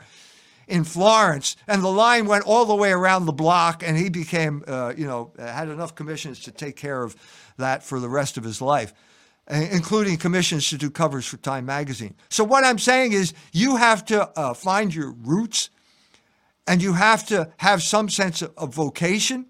in Florence, and the line went all the way around the block, and he became, uh, you know, had enough commissions to take care of that for the rest of his life including commissions to do covers for Time Magazine. So, what I'm saying is, you have to uh, find your roots and you have to have some sense of vocation,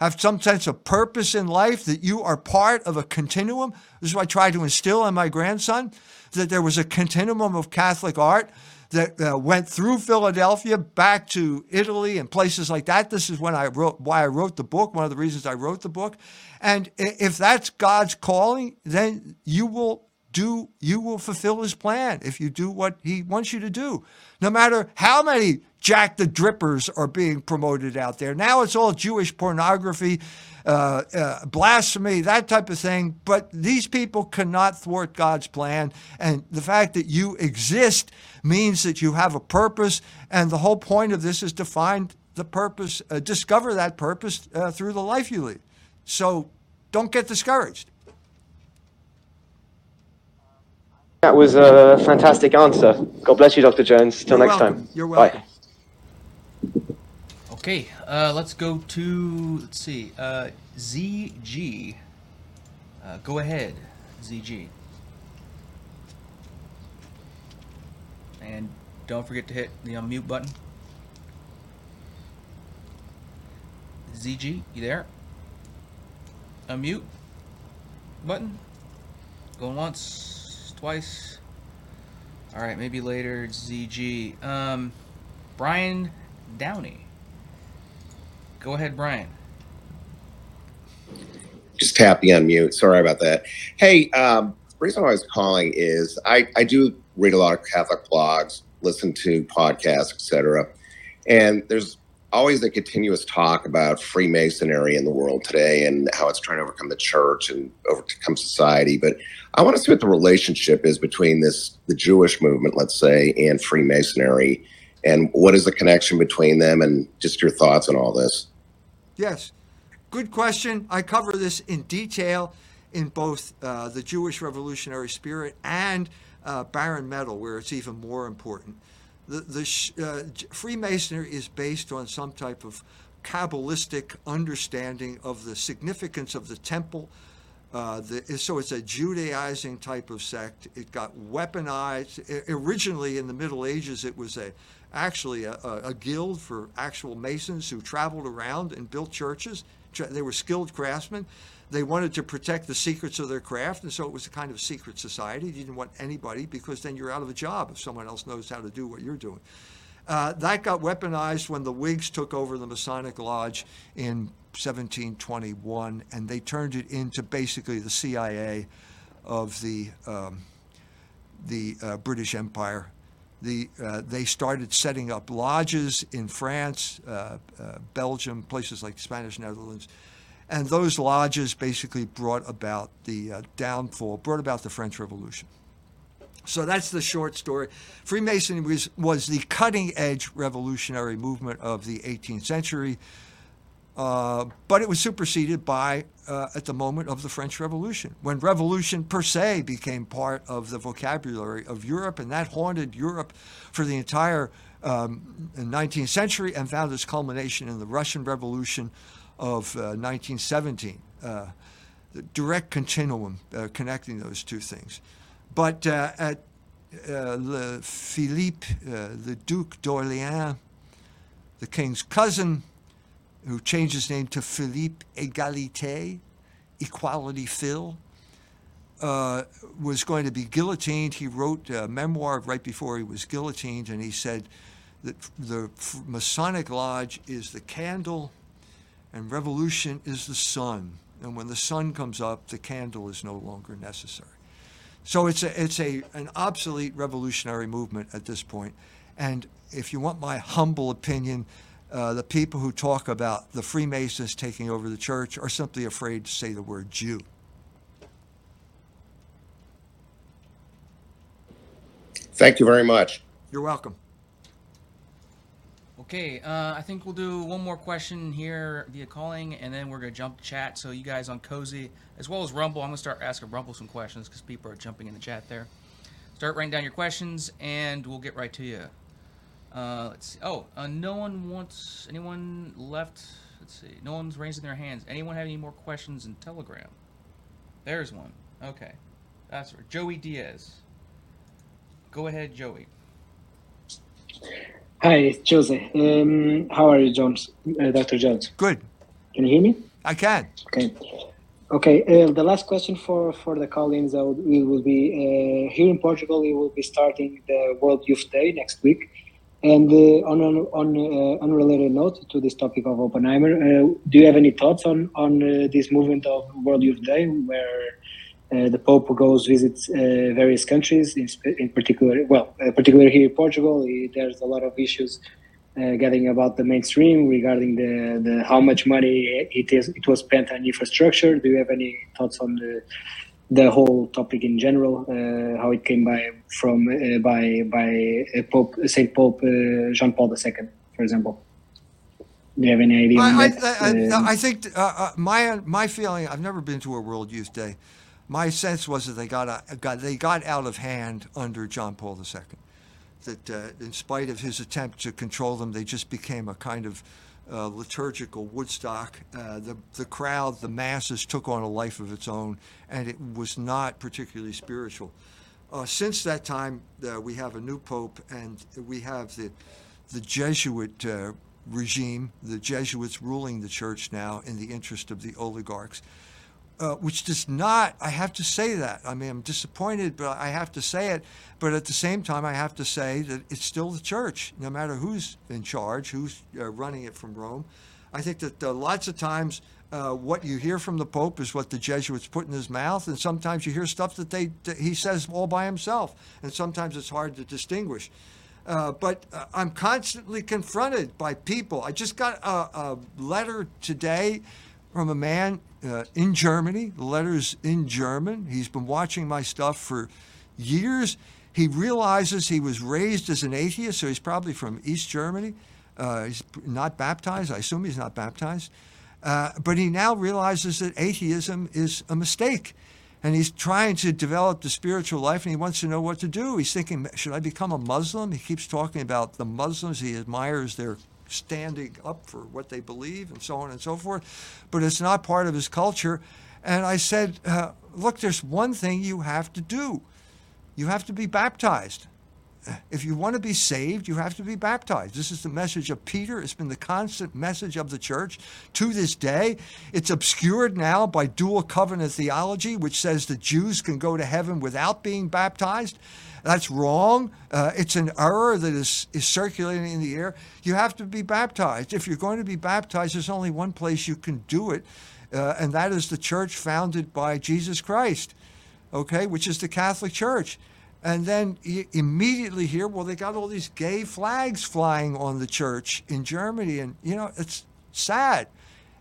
have some sense of purpose in life, that you are part of a continuum. This is what I try to instill in my grandson that there was a continuum of Catholic art that uh, went through Philadelphia back to Italy and places like that. This is when I wrote why I wrote the book, one of the reasons I wrote the book. And if that's God's calling, then you will do you will fulfill his plan if you do what he wants you to do. No matter how many Jack the Drippers are being promoted out there. Now it's all Jewish pornography, uh, uh, blasphemy, that type of thing. But these people cannot thwart God's plan. And the fact that you exist means that you have a purpose. And the whole point of this is to find the purpose, uh, discover that purpose uh, through the life you lead. So don't get discouraged. That was a fantastic answer. God bless you, Dr. Jones. Till You're next welcome. time. You're welcome. Bye. Okay, uh, let's go to let's see, uh, ZG. Uh, go ahead, ZG. And don't forget to hit the unmute button. ZG, you there? Unmute button. Going once, twice. All right, maybe later. ZG. Um, Brian Downey. Go ahead, Brian. just tapping on mute. Sorry about that. Hey, um, the reason why I was calling is I, I do read a lot of Catholic blogs, listen to podcasts, etc. And there's always a continuous talk about Freemasonry in the world today and how it's trying to overcome the church and overcome society. But I want to see what the relationship is between this, the Jewish movement, let's say, and Freemasonry, and what is the connection between them, and just your thoughts on all this. Yes. Good question. I cover this in detail in both uh, the Jewish Revolutionary Spirit and uh, Barren Metal, where it's even more important. the, the uh, Freemasonry is based on some type of Kabbalistic understanding of the significance of the temple. Uh, the, so it's a Judaizing type of sect. It got weaponized. Originally, in the Middle Ages, it was a actually a, a, a guild for actual masons who traveled around and built churches. They were skilled craftsmen. They wanted to protect the secrets of their craft, and so it was a kind of secret society. You didn't want anybody because then you're out of a job if someone else knows how to do what you're doing. Uh, that got weaponized when the Whigs took over the Masonic Lodge in 1721, and they turned it into basically the CIA of the um, the uh, British Empire. The, uh, they started setting up lodges in France, uh, uh, Belgium, places like Spanish Netherlands, and those lodges basically brought about the uh, downfall, brought about the French Revolution. So that's the short story. Freemasonry was, was the cutting edge revolutionary movement of the 18th century, uh, but it was superseded by, uh, at the moment of the French Revolution, when revolution per se became part of the vocabulary of Europe, and that haunted Europe for the entire um, 19th century and found its culmination in the Russian Revolution of uh, 1917. Uh, the direct continuum uh, connecting those two things. But uh, at uh, Louis Philippe, uh, the Duc d'Orléans, the king's cousin, who changed his name to Philippe Égalité, Equality Phil, uh, was going to be guillotined. He wrote a memoir right before he was guillotined, and he said that the Masonic Lodge is the candle and revolution is the sun. And when the sun comes up, the candle is no longer necessary. So it's a, it's a, an obsolete revolutionary movement at this point. And if you want my humble opinion, uh, the people who talk about the Freemasons taking over the church are simply afraid to say the word Jew. Thank you very much. You're welcome. Okay, uh, I think we'll do one more question here via calling, and then we're gonna jump to chat. So you guys on Cozy as well as Rumble, I'm gonna start asking Rumble some questions because people are jumping in the chat there. Start writing down your questions, and we'll get right to you. Uh, let's see. Oh, uh, no one wants anyone left. Let's see. No one's raising their hands. Anyone have any more questions in Telegram? There's one. Okay, that's right. Joey Diaz. Go ahead, Joey. Hi, it's Jose. Um, how are you, Jones? Uh, Dr. Jones. Good. Can you hear me? I can. Okay. Okay. Uh, the last question for for the call-ins uh, will, will be uh, here in Portugal. We will be starting the World Youth Day next week. And uh, on an on, uh, unrelated note to this topic of Oppenheimer, uh, do you have any thoughts on on uh, this movement of World Youth Day, where uh, the Pope goes visits uh, various countries, in, in particular, well, uh, particularly here in Portugal, eh, there's a lot of issues uh, getting about the mainstream regarding the, the how much money it is it was spent on infrastructure. Do you have any thoughts on the the whole topic in general, uh, how it came by from uh, by by Pope Saint Pope uh, Jean Paul II, for example? Do you have any idea? I, I? I, I think my my feeling. I've never been to a World Youth Day. My sense was that they got, a, got they got out of hand under John Paul II. That uh, in spite of his attempt to control them, they just became a kind of uh, liturgical Woodstock. Uh, the the crowd, the masses, took on a life of its own, and it was not particularly spiritual. Uh, since that time, uh, we have a new pope, and we have the the Jesuit uh, regime, the Jesuits ruling the church now in the interest of the oligarchs, uh, which does not, I have to say that. I mean, I'm disappointed, but I have to say it. But at the same time, I have to say that it's still the church, no matter who's in charge, who's uh, running it from Rome. I think that uh, lots of times uh, what you hear from the Pope is what the Jesuits put in his mouth, and sometimes you hear stuff that they that he says all by himself, and sometimes it's hard to distinguish. Uh, but uh, I'm constantly confronted by people. I just got a, a letter today from a man uh, in Germany. The letter's in German. He's been watching my stuff for years. He realizes he was raised as an atheist, so he's probably from East Germany. Uh, he's not baptized. I assume he's not baptized. Uh, but he now realizes that atheism is a mistake. and he's trying to develop the spiritual life and he wants to know what to do. He's thinking, should I become a Muslim? He keeps talking about the Muslims. He admires their standing up for what they believe and so on and so forth, but it's not part of his culture. And I said, uh, look, there's one thing you have to do. You have to be baptized. If you want to be saved, you have to be baptized. This is the message of Peter. It's been the constant message of the church to this day. It's obscured now by dual covenant theology, which says the Jews can go to heaven without being baptized. That's wrong. Uh, it's an error that is, is circulating in the air. You have to be baptized. If you're going to be baptized, there's only one place you can do it, uh, and that is the church founded by Jesus Christ, okay, which is the Catholic Church. And then immediately here, well, they got all these gay flags flying on the church in Germany. And, you know, it's sad.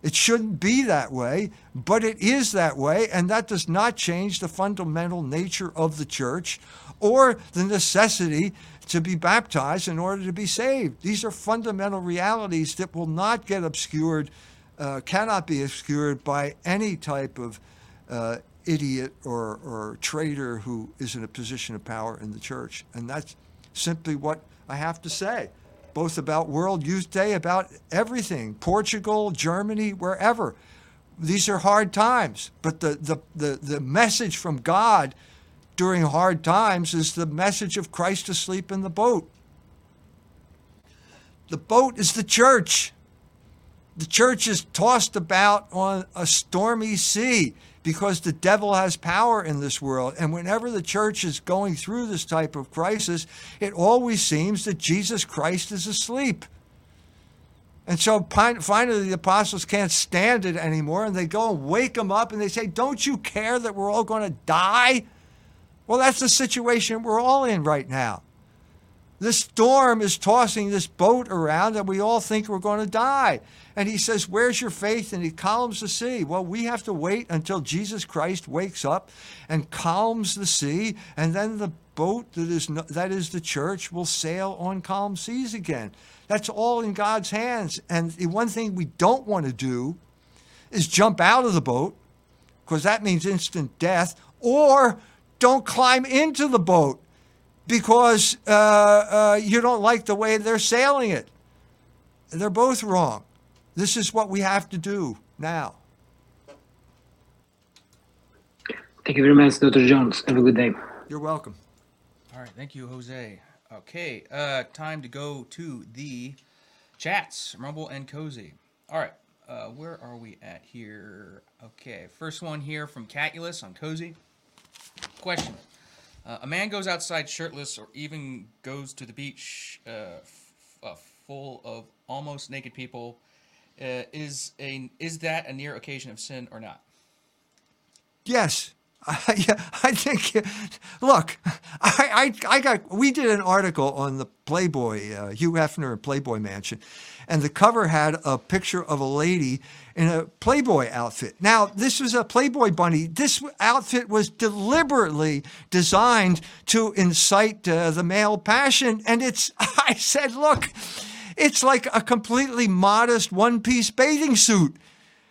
It shouldn't be that way, but it is that way. And that does not change the fundamental nature of the church or the necessity to be baptized in order to be saved. These are fundamental realities that will not get obscured, uh, cannot be obscured by any type of uh, idiot or, or traitor who is in a position of power in the church. And that's simply what I have to say, both about World Youth Day, about everything Portugal, Germany, wherever. These are hard times, but the, the, the, the message from God during hard times is the message of Christ asleep in the boat. The boat is the church. The church is tossed about on a stormy sea because the devil has power in this world. And whenever the church is going through this type of crisis, it always seems that Jesus Christ is asleep. And so finally, the apostles can't stand it anymore, and they go and wake him up and they say, Don't you care that we're all going to die? Well, that's the situation we're all in right now. This storm is tossing this boat around, and we all think we're going to die. And he says, Where's your faith? And he calms the sea. Well, we have to wait until Jesus Christ wakes up and calms the sea, and then the boat that is, that is the church will sail on calm seas again. That's all in God's hands. And the one thing we don't want to do is jump out of the boat, because that means instant death, or don't climb into the boat because uh, uh, you don't like the way they're sailing it. They're both wrong. This is what we have to do now. Thank you very much, Dr. Jones. Have a good day. You're welcome. All right. Thank you, Jose. Okay. Uh, time to go to the chats, Rumble and Cozy. All right. Uh, where are we at here? Okay. First one here from Catulus on Cozy. Question. Uh, a man goes outside shirtless or even goes to the beach uh, f- uh, full of almost naked people uh, is a is that a near occasion of sin or not? Yes. I, (laughs) yeah, I think. Look, I, I, I got. We did an article on the Playboy, uh, Hugh Hefner Playboy Mansion, and the cover had a picture of a lady in a Playboy outfit. Now, this was a Playboy bunny. This outfit was deliberately designed to incite uh, the male passion, and it's. (laughs) I said, look it's like a completely modest one piece bathing suit.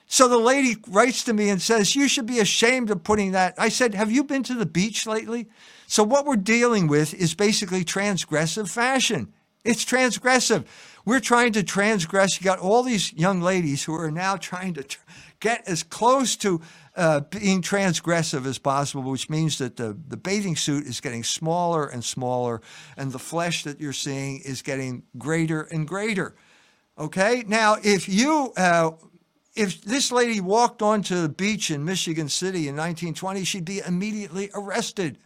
So the lady writes to me and says, You should be ashamed of putting that. I said, Have you been to the beach lately? So what we're dealing with is basically transgressive fashion. It's transgressive. We're trying to transgress. You got all these young ladies who are now trying to tr- get as close to uh, being transgressive as possible, which means that the, the bathing suit is getting smaller and smaller, and the flesh that you're seeing is getting greater and greater. Okay? Now, if you, uh, if this lady walked onto the beach in Michigan City in 1920, she'd be immediately arrested.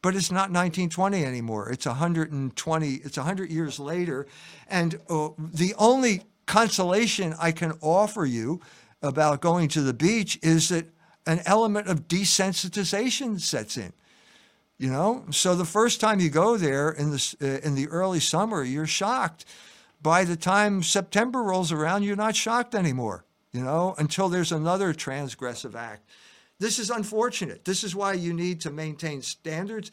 But it's not 1920 anymore. It's 120, it's 100 years later. And uh, the only consolation I can offer you about going to the beach is that an element of desensitization sets in. You know, so the first time you go there in the uh, in the early summer, you're shocked. By the time September rolls around, you're not shocked anymore. You know, until there's another transgressive act. This is unfortunate. This is why you need to maintain standards.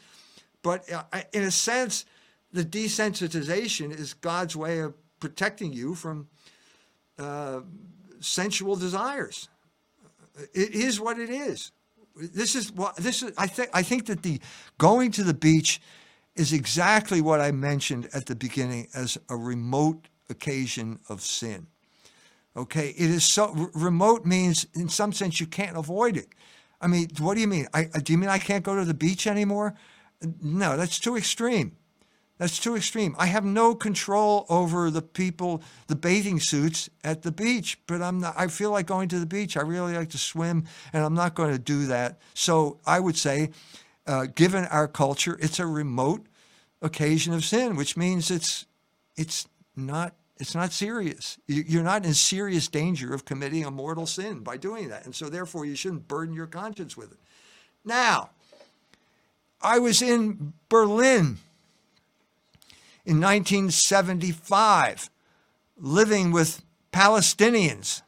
But uh, in a sense, the desensitization is God's way of protecting you from uh, sensual desires. It is what it is. this is what this is. I think I think that the going to the beach is exactly what I mentioned at the beginning as a remote occasion of sin. Okay, it is so r- remote means in some sense you can't avoid it. I mean, what do you mean? I, do you mean I can't go to the beach anymore? No, that's too extreme. That's too extreme. I have no control over the people, the bathing suits at the beach, but I'm not, I feel like going to the beach. I really like to swim, and I'm not going to do that. So I would say, uh, given our culture, it's a remote occasion of sin, which means it's it's not it's not serious. You- You're not in serious danger of committing a mortal sin by doing that, and so therefore you shouldn't burden your conscience with it. Now, I was in Berlin in 1975 living with Palestinians.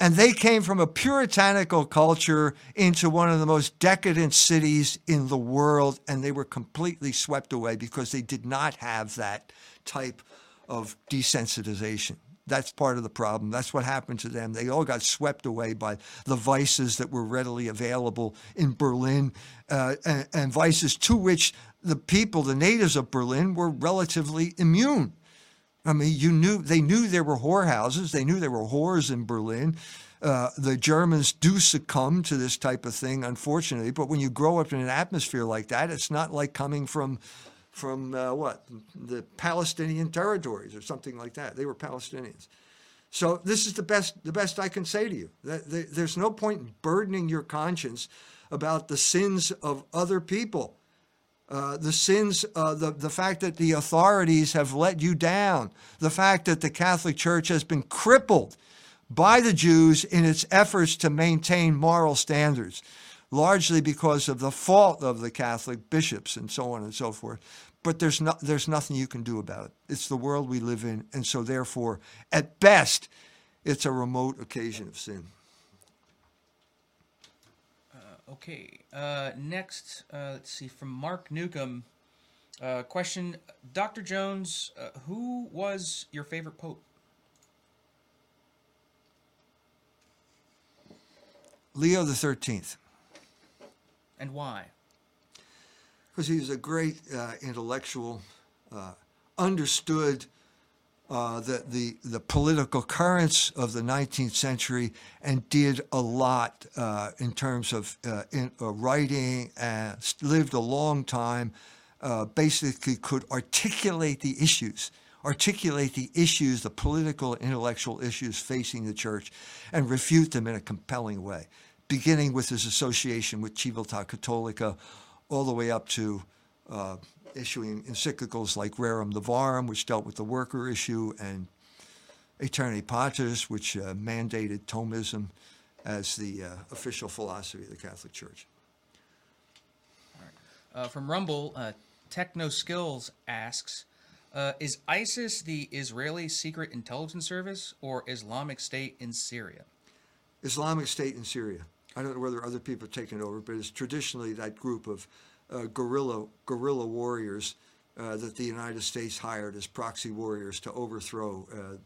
And they came from a puritanical culture into one of the most decadent cities in the world, and they were completely swept away because they did not have that type of desensitization. That's part of the problem. That's what happened to them. They all got swept away by the vices that were readily available in Berlin, uh, and, and vices to which the people, the natives of Berlin, were relatively immune. I mean, you knew they knew there were whorehouses. They knew there were whores in Berlin. Uh, the Germans do succumb to this type of thing, unfortunately. But when you grow up in an atmosphere like that, it's not like coming from from uh, what the Palestinian territories or something like that. They were Palestinians. So this is the best the best I can say to you. There's no point in burdening your conscience about the sins of other people. Uh, the sins, uh, the, the fact that the authorities have let you down, the fact that the Catholic Church has been crippled by the Jews in its efforts to maintain moral standards, largely because of the fault of the Catholic bishops and so on and so forth. But there's, no, there's nothing you can do about it. It's the world we live in, and so therefore, at best, it's a remote occasion of sin. Uh, okay. Uh, next, uh, let's see, from Mark Newcomb. Uh, question Dr. Jones, uh, who was your favorite pope? Leo the Thirteenth. And why? Because he was a great uh, intellectual, uh, understood uh, the, the, the political currents of the 19th century, and did a lot uh, in terms of uh, in, uh, writing, and lived a long time, basically could articulate the issues. Articulate the issues, the political, intellectual issues facing the church, and refute them in a compelling way, beginning with his association with Civiltà Cattolica, all the way up to uh, issuing encyclicals like Rerum Novarum, which dealt with the worker issue, and Aeterni Patris, which uh, mandated Thomism as the uh, official philosophy of the Catholic Church. Uh, from Rumble, uh, Techno Skills asks uh, Is ISIS the Israeli Secret Intelligence Service or Islamic State in Syria? Islamic State in Syria. I don't know whether other people have taken over, but it's traditionally that group of uh, guerrilla guerrilla warriors uh, that the United States hired as proxy warriors to overthrow uh,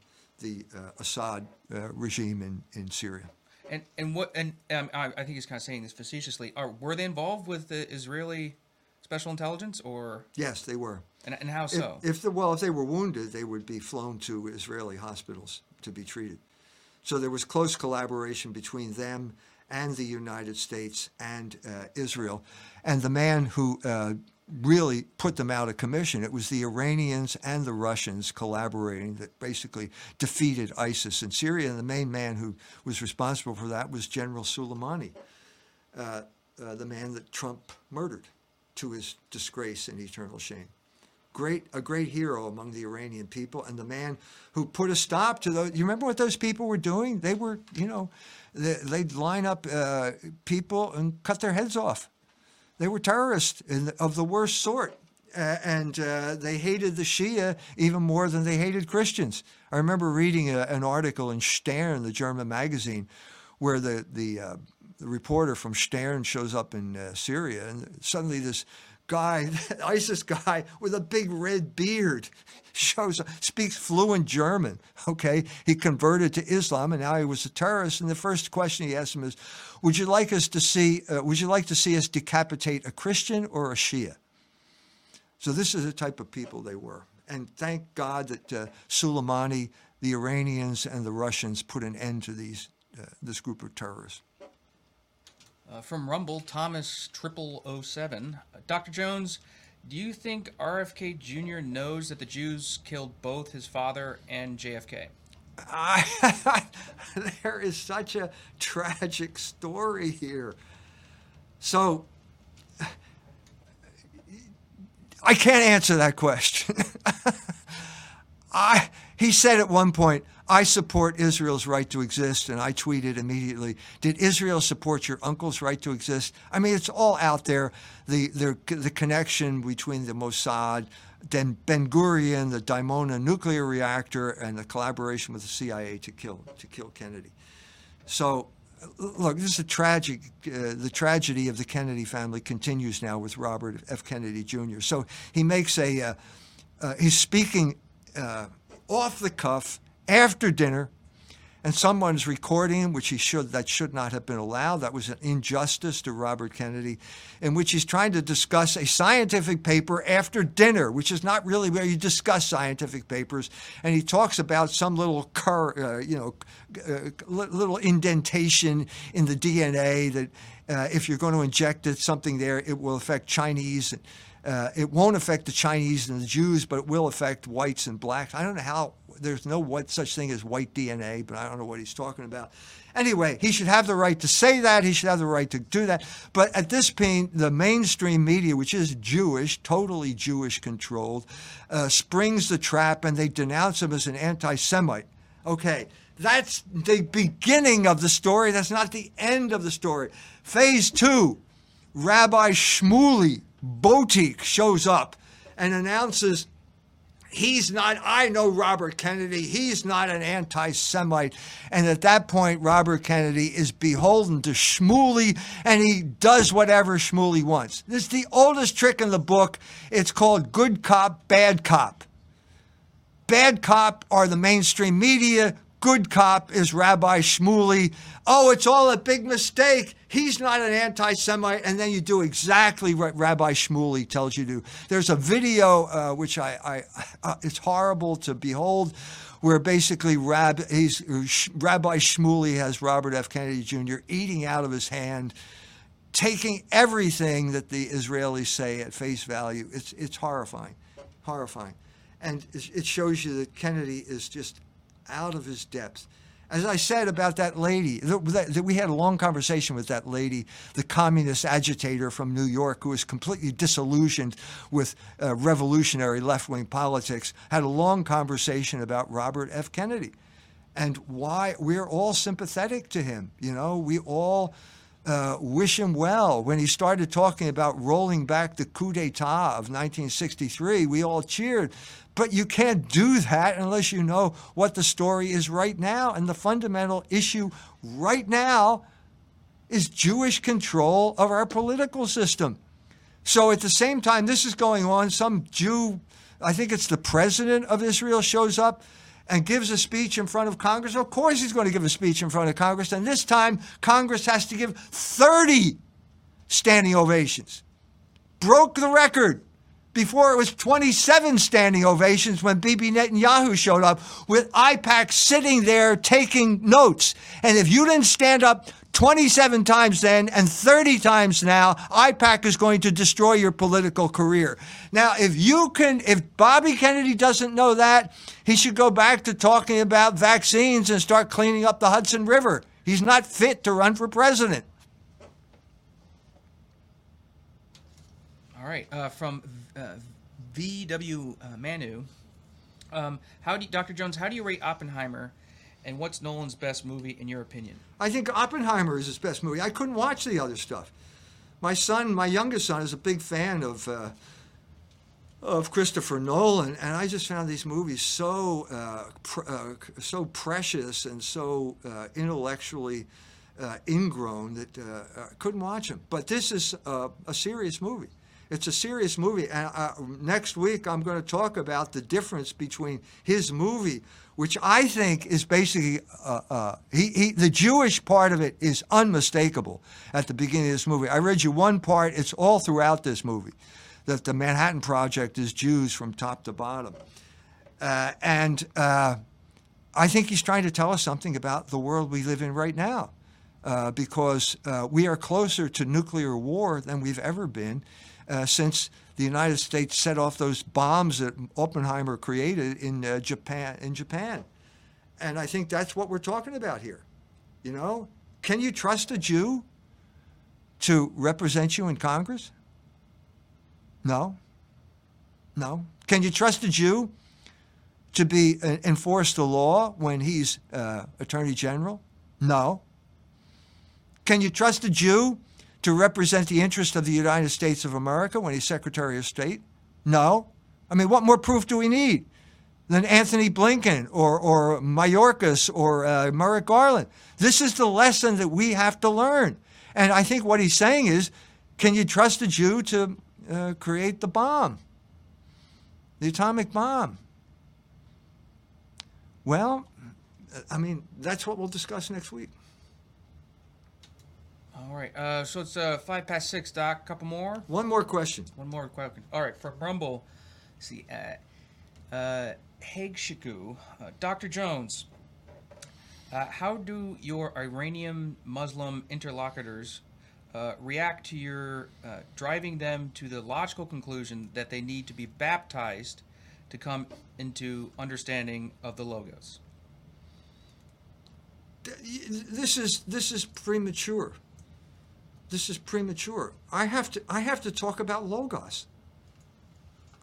the uh, Assad uh, regime in, in Syria. And and what and um, I, I think he's kind of saying this facetiously. Are were they involved with the Israeli special intelligence or Yes, they were. and, and how If- so? If, the, well, if they were wounded, they would be flown to Israeli hospitals to be treated. So there was close collaboration between them and the United States and uh, Israel. And the man who uh, really put them out of commission, it was the Iranians and the Russians collaborating that basically defeated ISIS in Syria. And the main man who was responsible for that was General Soleimani, uh, uh, the man that Trump murdered to his disgrace and eternal shame great a great hero among the Iranian people and the man who put a stop to those. You remember what those people were doing? They were, you know, they, they'd line up uh, people and cut their heads off. They were terrorists in, of the worst sort. Uh, and uh, they hated the Shia even more than they hated Christians. I remember reading a, an article in Stern, the German magazine, where the the, uh, the reporter from Stern shows up in uh, Syria, and suddenly this guy, (laughs) ISIS guy with a big red beard, (laughs) shows speaks fluent German. Okay, he converted to Islam, and now he was a terrorist. And the first question he asked him is, "Would you like us to see? Uh, would you like to see us decapitate a Christian or a Shia?" So this is the type of people they were. And thank God that uh, Soleimani, the Iranians, and the Russians put an end to these uh, this group of terrorists. Uh, from Rumble, Thomas Triple 07. Uh, Dr. Jones, do you think RFK Jr. knows that the Jews killed both his father and JFK? I, (laughs) there is such a tragic story here. So I can't answer that question. (laughs) I he said at one point, I support Israel's right to exist, and I tweeted immediately, did Israel support your uncle's right to exist? I mean, it's all out there. The the, the connection between the Mossad, then Ben Gurion, the Dimona nuclear reactor, and the collaboration with the CIA to kill to kill Kennedy. So look, this is a tragic. Uh, the tragedy of the Kennedy family continues now with Robert F. Kennedy Jr. So he makes a. Uh, uh, he's speaking uh, off the cuff after dinner, and someone's recording him, which he should that should not have been allowed. That was an injustice to Robert Kennedy, in which he's trying to discuss a scientific paper after dinner, which is not really where you discuss scientific papers. And he talks about some little cur, uh, you know, uh, little indentation in the DNA that uh, if you're going to inject it, something there, it will affect Chinese. Uh, it won't affect the Chinese and the Jews, but it will affect whites and blacks. I don't know how there's no what such thing as white DNA, but I don't know what he's talking about. Anyway, he should have the right to say that. He should have the right to do that. But at this point, the mainstream media, which is Jewish, totally Jewish controlled, uh, springs the trap and they denounce him as an anti Semite. Okay, that's the beginning of the story. That's not the end of the story. Phase two Rabbi Shmuley Boteach shows up and announces he's not, I know Robert Kennedy, he's not an anti Semite. And at that point, Robert Kennedy is beholden to Shmuley and he does whatever Shmuley wants. This is the oldest trick in the book. It's called good cop, bad cop. Bad cop are the mainstream media. Good cop is Rabbi Shmuley. Oh, it's all a big mistake. He's not an anti Semite. And then you do exactly what Rabbi Shmuley tells you to. Do. There's a video, uh, which I, I (laughs) uh, it's horrible to behold, where basically Rab, Rabbi Shmuley has Robert F. Kennedy Jr. eating out of his hand, taking everything that the Israelis say at face value. It's, it's horrifying, horrifying. And it shows you that Kennedy is just out of his depth. As I said about that lady, that we had a long conversation with that lady, the communist agitator from New York, who was completely disillusioned with uh, revolutionary left wing politics, had a long conversation about Robert F. Kennedy and why we're all sympathetic to him. You know, we all uh, wish him well. When he started talking about rolling back the coup d'etat of 1963, we all cheered. But you can't do that unless you know what the story is right now. And the fundamental issue right now is Jewish control of our political system. So at the same time this is going on, some Jew, I think it's the president of Israel, shows up and gives a speech in front of Congress. Of course, he's going to give a speech in front of Congress. And this time, Congress has to give 30 standing ovations. Broke the record. Before it was 27 standing ovations when Bibi Netanyahu showed up with AIPAC sitting there taking notes. And if you didn't stand up 27 times then and 30 times now, AIPAC is going to destroy your political career. Now, if you can, if Bobby Kennedy doesn't know that, he should go back to talking about vaccines and start cleaning up the Hudson River. He's not fit to run for president. All right, uh, from uh, VW uh, Manu, um, how do you, Dr. Jones? How do you rate Oppenheimer, and what's Nolan's best movie in your opinion? I think Oppenheimer is his best movie. I couldn't watch the other stuff. My son, my youngest son, is a big fan of uh, of Christopher Nolan, and I just found these movies so uh, pr- uh, so precious and so uh, intellectually uh, ingrown that uh, I couldn't watch them. But this is a serious movie. It's a serious movie. And next week, I'm going to talk about the difference between his movie, which I think is basically uh, uh, he, he the Jewish part of it is unmistakable at the beginning of this movie. I read you one part. It's all throughout this movie that the Manhattan Project is Jews from top to bottom, uh, and uh, I think he's trying to tell us something about the world we live in right now. Uh, because uh, we are closer to nuclear war than we've ever been since the United States set off those bombs that Oppenheimer created in uh, Japan. In Japan, and I think that's what we're talking about here. You know, can you trust a Jew to represent you in Congress? No. No. Can you trust a Jew to be uh, enforce the law when he's uh, Attorney General? No. Can you trust a Jew to represent the interest of the United States of America when he's Secretary of State? No. I mean, what more proof do we need than Antony Blinken or, or Mayorkas or uh, Merrick Garland? This is the lesson that we have to learn. And I think what he's saying is can you trust a Jew to uh, create the bomb, the atomic bomb? Well, I mean, that's what we'll discuss next week. All right. Uh, so it's uh, five past six, Doc. A couple more. One more question. One more question. All right. From Rumble, let's see. Uh, uh, Haig uh, Dr. Jones. Uh, how do your Iranian Muslim interlocutors uh, react to your uh, driving them to the logical conclusion that they need to be baptized to come into understanding of the logos? This is this is premature this is premature. I have to I have to talk about logos.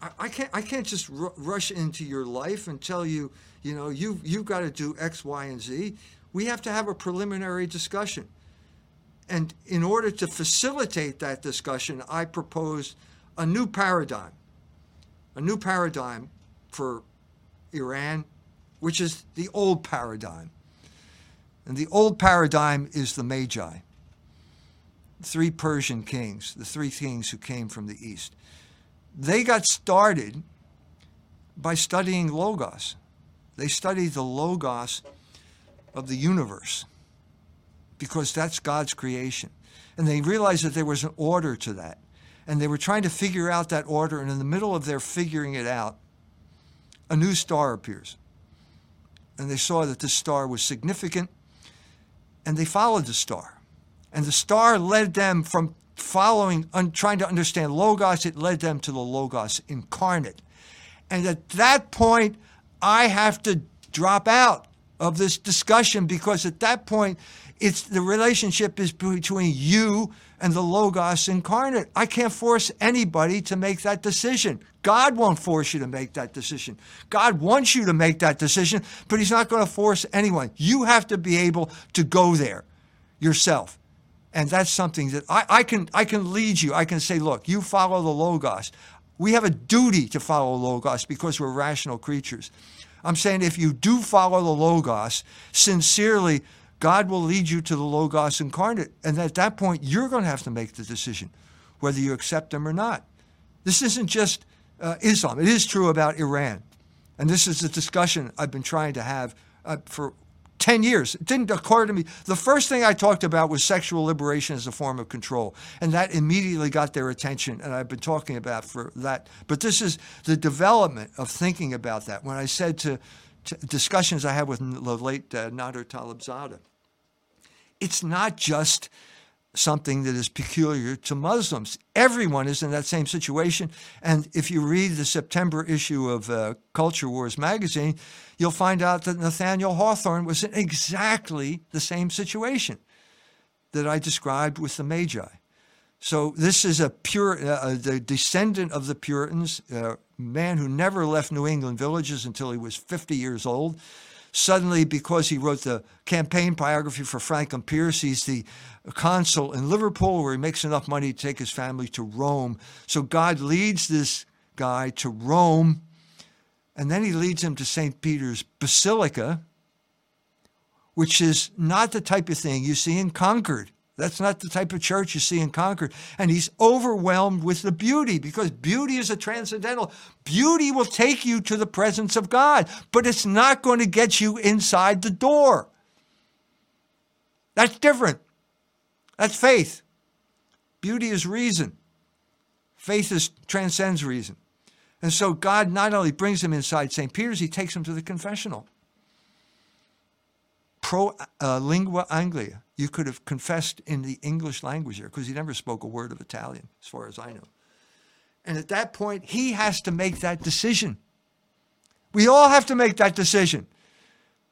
I, I can't I can't just r- rush into your life and tell you you know you you've got to do X Y and Z. We have to have a preliminary discussion. And in order to facilitate that discussion, I proposed a new paradigm, a new paradigm for Iran, which is the old paradigm. And the old paradigm is the Magi three Persian kings, the three kings who came from the east. They got started by studying Logos. They studied the Logos of the universe because that's God's creation. And they realized that there was an order to that. And they were trying to figure out that order. And in the middle of their figuring it out, a new star appears. And they saw that this star was significant. And they followed the star. And the star led them from following, un, trying to understand Logos, it led them to the Logos incarnate. And at that point, I have to drop out of this discussion because at that point, it's the relationship is between you and the Logos incarnate. I can't force anybody to make that decision. God won't force you to make that decision. God wants you to make that decision, but He's not going to force anyone. You have to be able to go there yourself. And that's something that I, I, can I can lead you. I can say, look, you follow the Logos. We have a duty to follow Logos because we're rational creatures. I'm saying if you do follow the Logos sincerely, God will lead you to the Logos incarnate. And at that point, you're going to have to make the decision whether you accept them or not. This isn't just uh, Islam, it is true about Iran. And this is a discussion I've been trying to have uh, for 10 years. It didn't occur to me. The first thing I talked about was sexual liberation as a form of control. And that immediately got their attention. And I've been talking about for that. But this is the development of thinking about that. When I said to, to discussions I had with the late uh, Nader Talebzadeh, it's not just something that is peculiar to Muslims. Everyone is in that same situation. And if you read the September issue of uh, Culture Wars magazine, you'll find out that Nathaniel Hawthorne was in exactly the same situation that I described with the Magi. So this is a pure, uh, the descendant of the Puritans, a man who never left New England villages until he was 50 years old. Suddenly, because he wrote the campaign biography for Franklin Pierce, he's the consul in Liverpool where he makes enough money to take his family to Rome. So God leads this guy to Rome, and then he leads him to St. Peter's Basilica, which is not the type of thing you see in Concord. That's not the type of church you see in Concord. And he's overwhelmed with the beauty because beauty is a transcendental. Beauty will take you to the presence of God, but it's not going to get you inside the door. That's different. That's faith. Beauty is reason. Faith is transcends reason. And so God not only brings him inside St. Peter's, he takes him to the confessional. Pro uh, lingua anglia. You could have confessed in the English language here because he never spoke a word of Italian, as far as I know. And at that point, he has to make that decision. We all have to make that decision.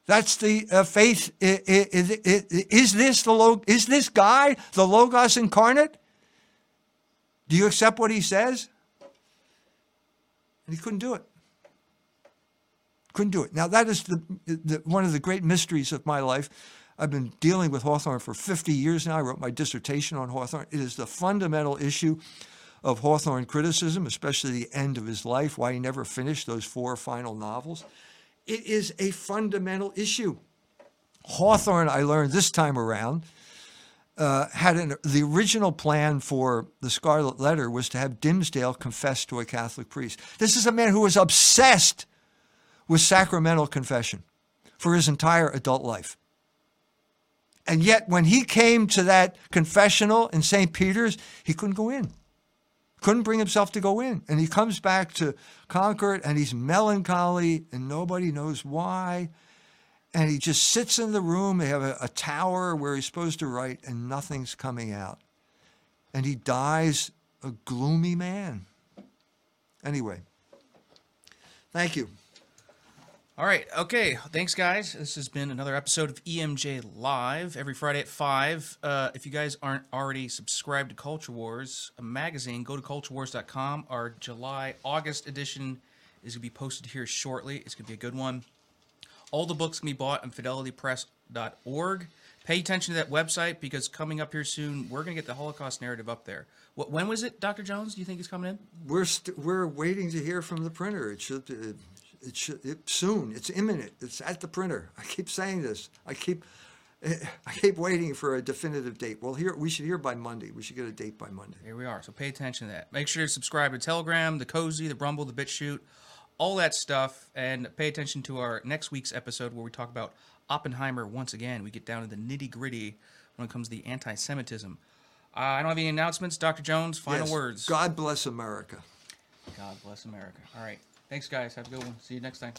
That's the uh, faith. Is, is this the log? Is this guy the Logos incarnate? Do you accept what he says? And he couldn't do it. Couldn't do it. Now that is the, the one of the great mysteries of my life. I've been dealing with Hawthorne for 50 years now. I wrote my dissertation on Hawthorne. It is the fundamental issue of Hawthorne criticism, especially the end of his life, why he never finished those four final novels. It is a fundamental issue. Hawthorne, I learned this time around, uh, had an, the original plan for the Scarlet Letter was to have Dimmesdale confess to a Catholic priest. This is a man who was obsessed with sacramental confession for his entire adult life. And yet, when he came to that confessional in St. Peter's, he couldn't go in. Couldn't bring himself to go in. And he comes back to Concord and he's melancholy and nobody knows why. And he just sits in the room. They have a, a tower where he's supposed to write and nothing's coming out. And he dies a gloomy man. Anyway, thank you. All right. Okay. Thanks, guys. This has been another episode of EMJ Live every Friday at 5. Uh, if you guys aren't already subscribed to Culture Wars, a magazine, go to culturewars.com. Our July August edition is going to be posted here shortly. It's going to be a good one. All the books can be bought on fidelitypress.org. Pay attention to that website because coming up here soon, we're going to get the Holocaust narrative up there. What, when was it, Dr. Jones? Do you think it's coming in? We're, st- we're waiting to hear from the printer. It should. It, it should it, soon. It's imminent. It's at the printer. I keep saying this. I keep I keep waiting for a definitive date. Well, here we should hear by Monday. We should get a date by Monday. Here we are. So pay attention to that. Make sure to subscribe to Telegram, the Cozy, the Rumble, the BitChute, all that stuff, and pay attention to our next week's episode where we talk about Oppenheimer once again. We get down to the nitty gritty when it comes to the anti-Semitism. Uh, I don't have any announcements. Dr. Jones, final Yes. words. God bless America. God bless America. All right. Thanks, guys. Have a good one. See you next time.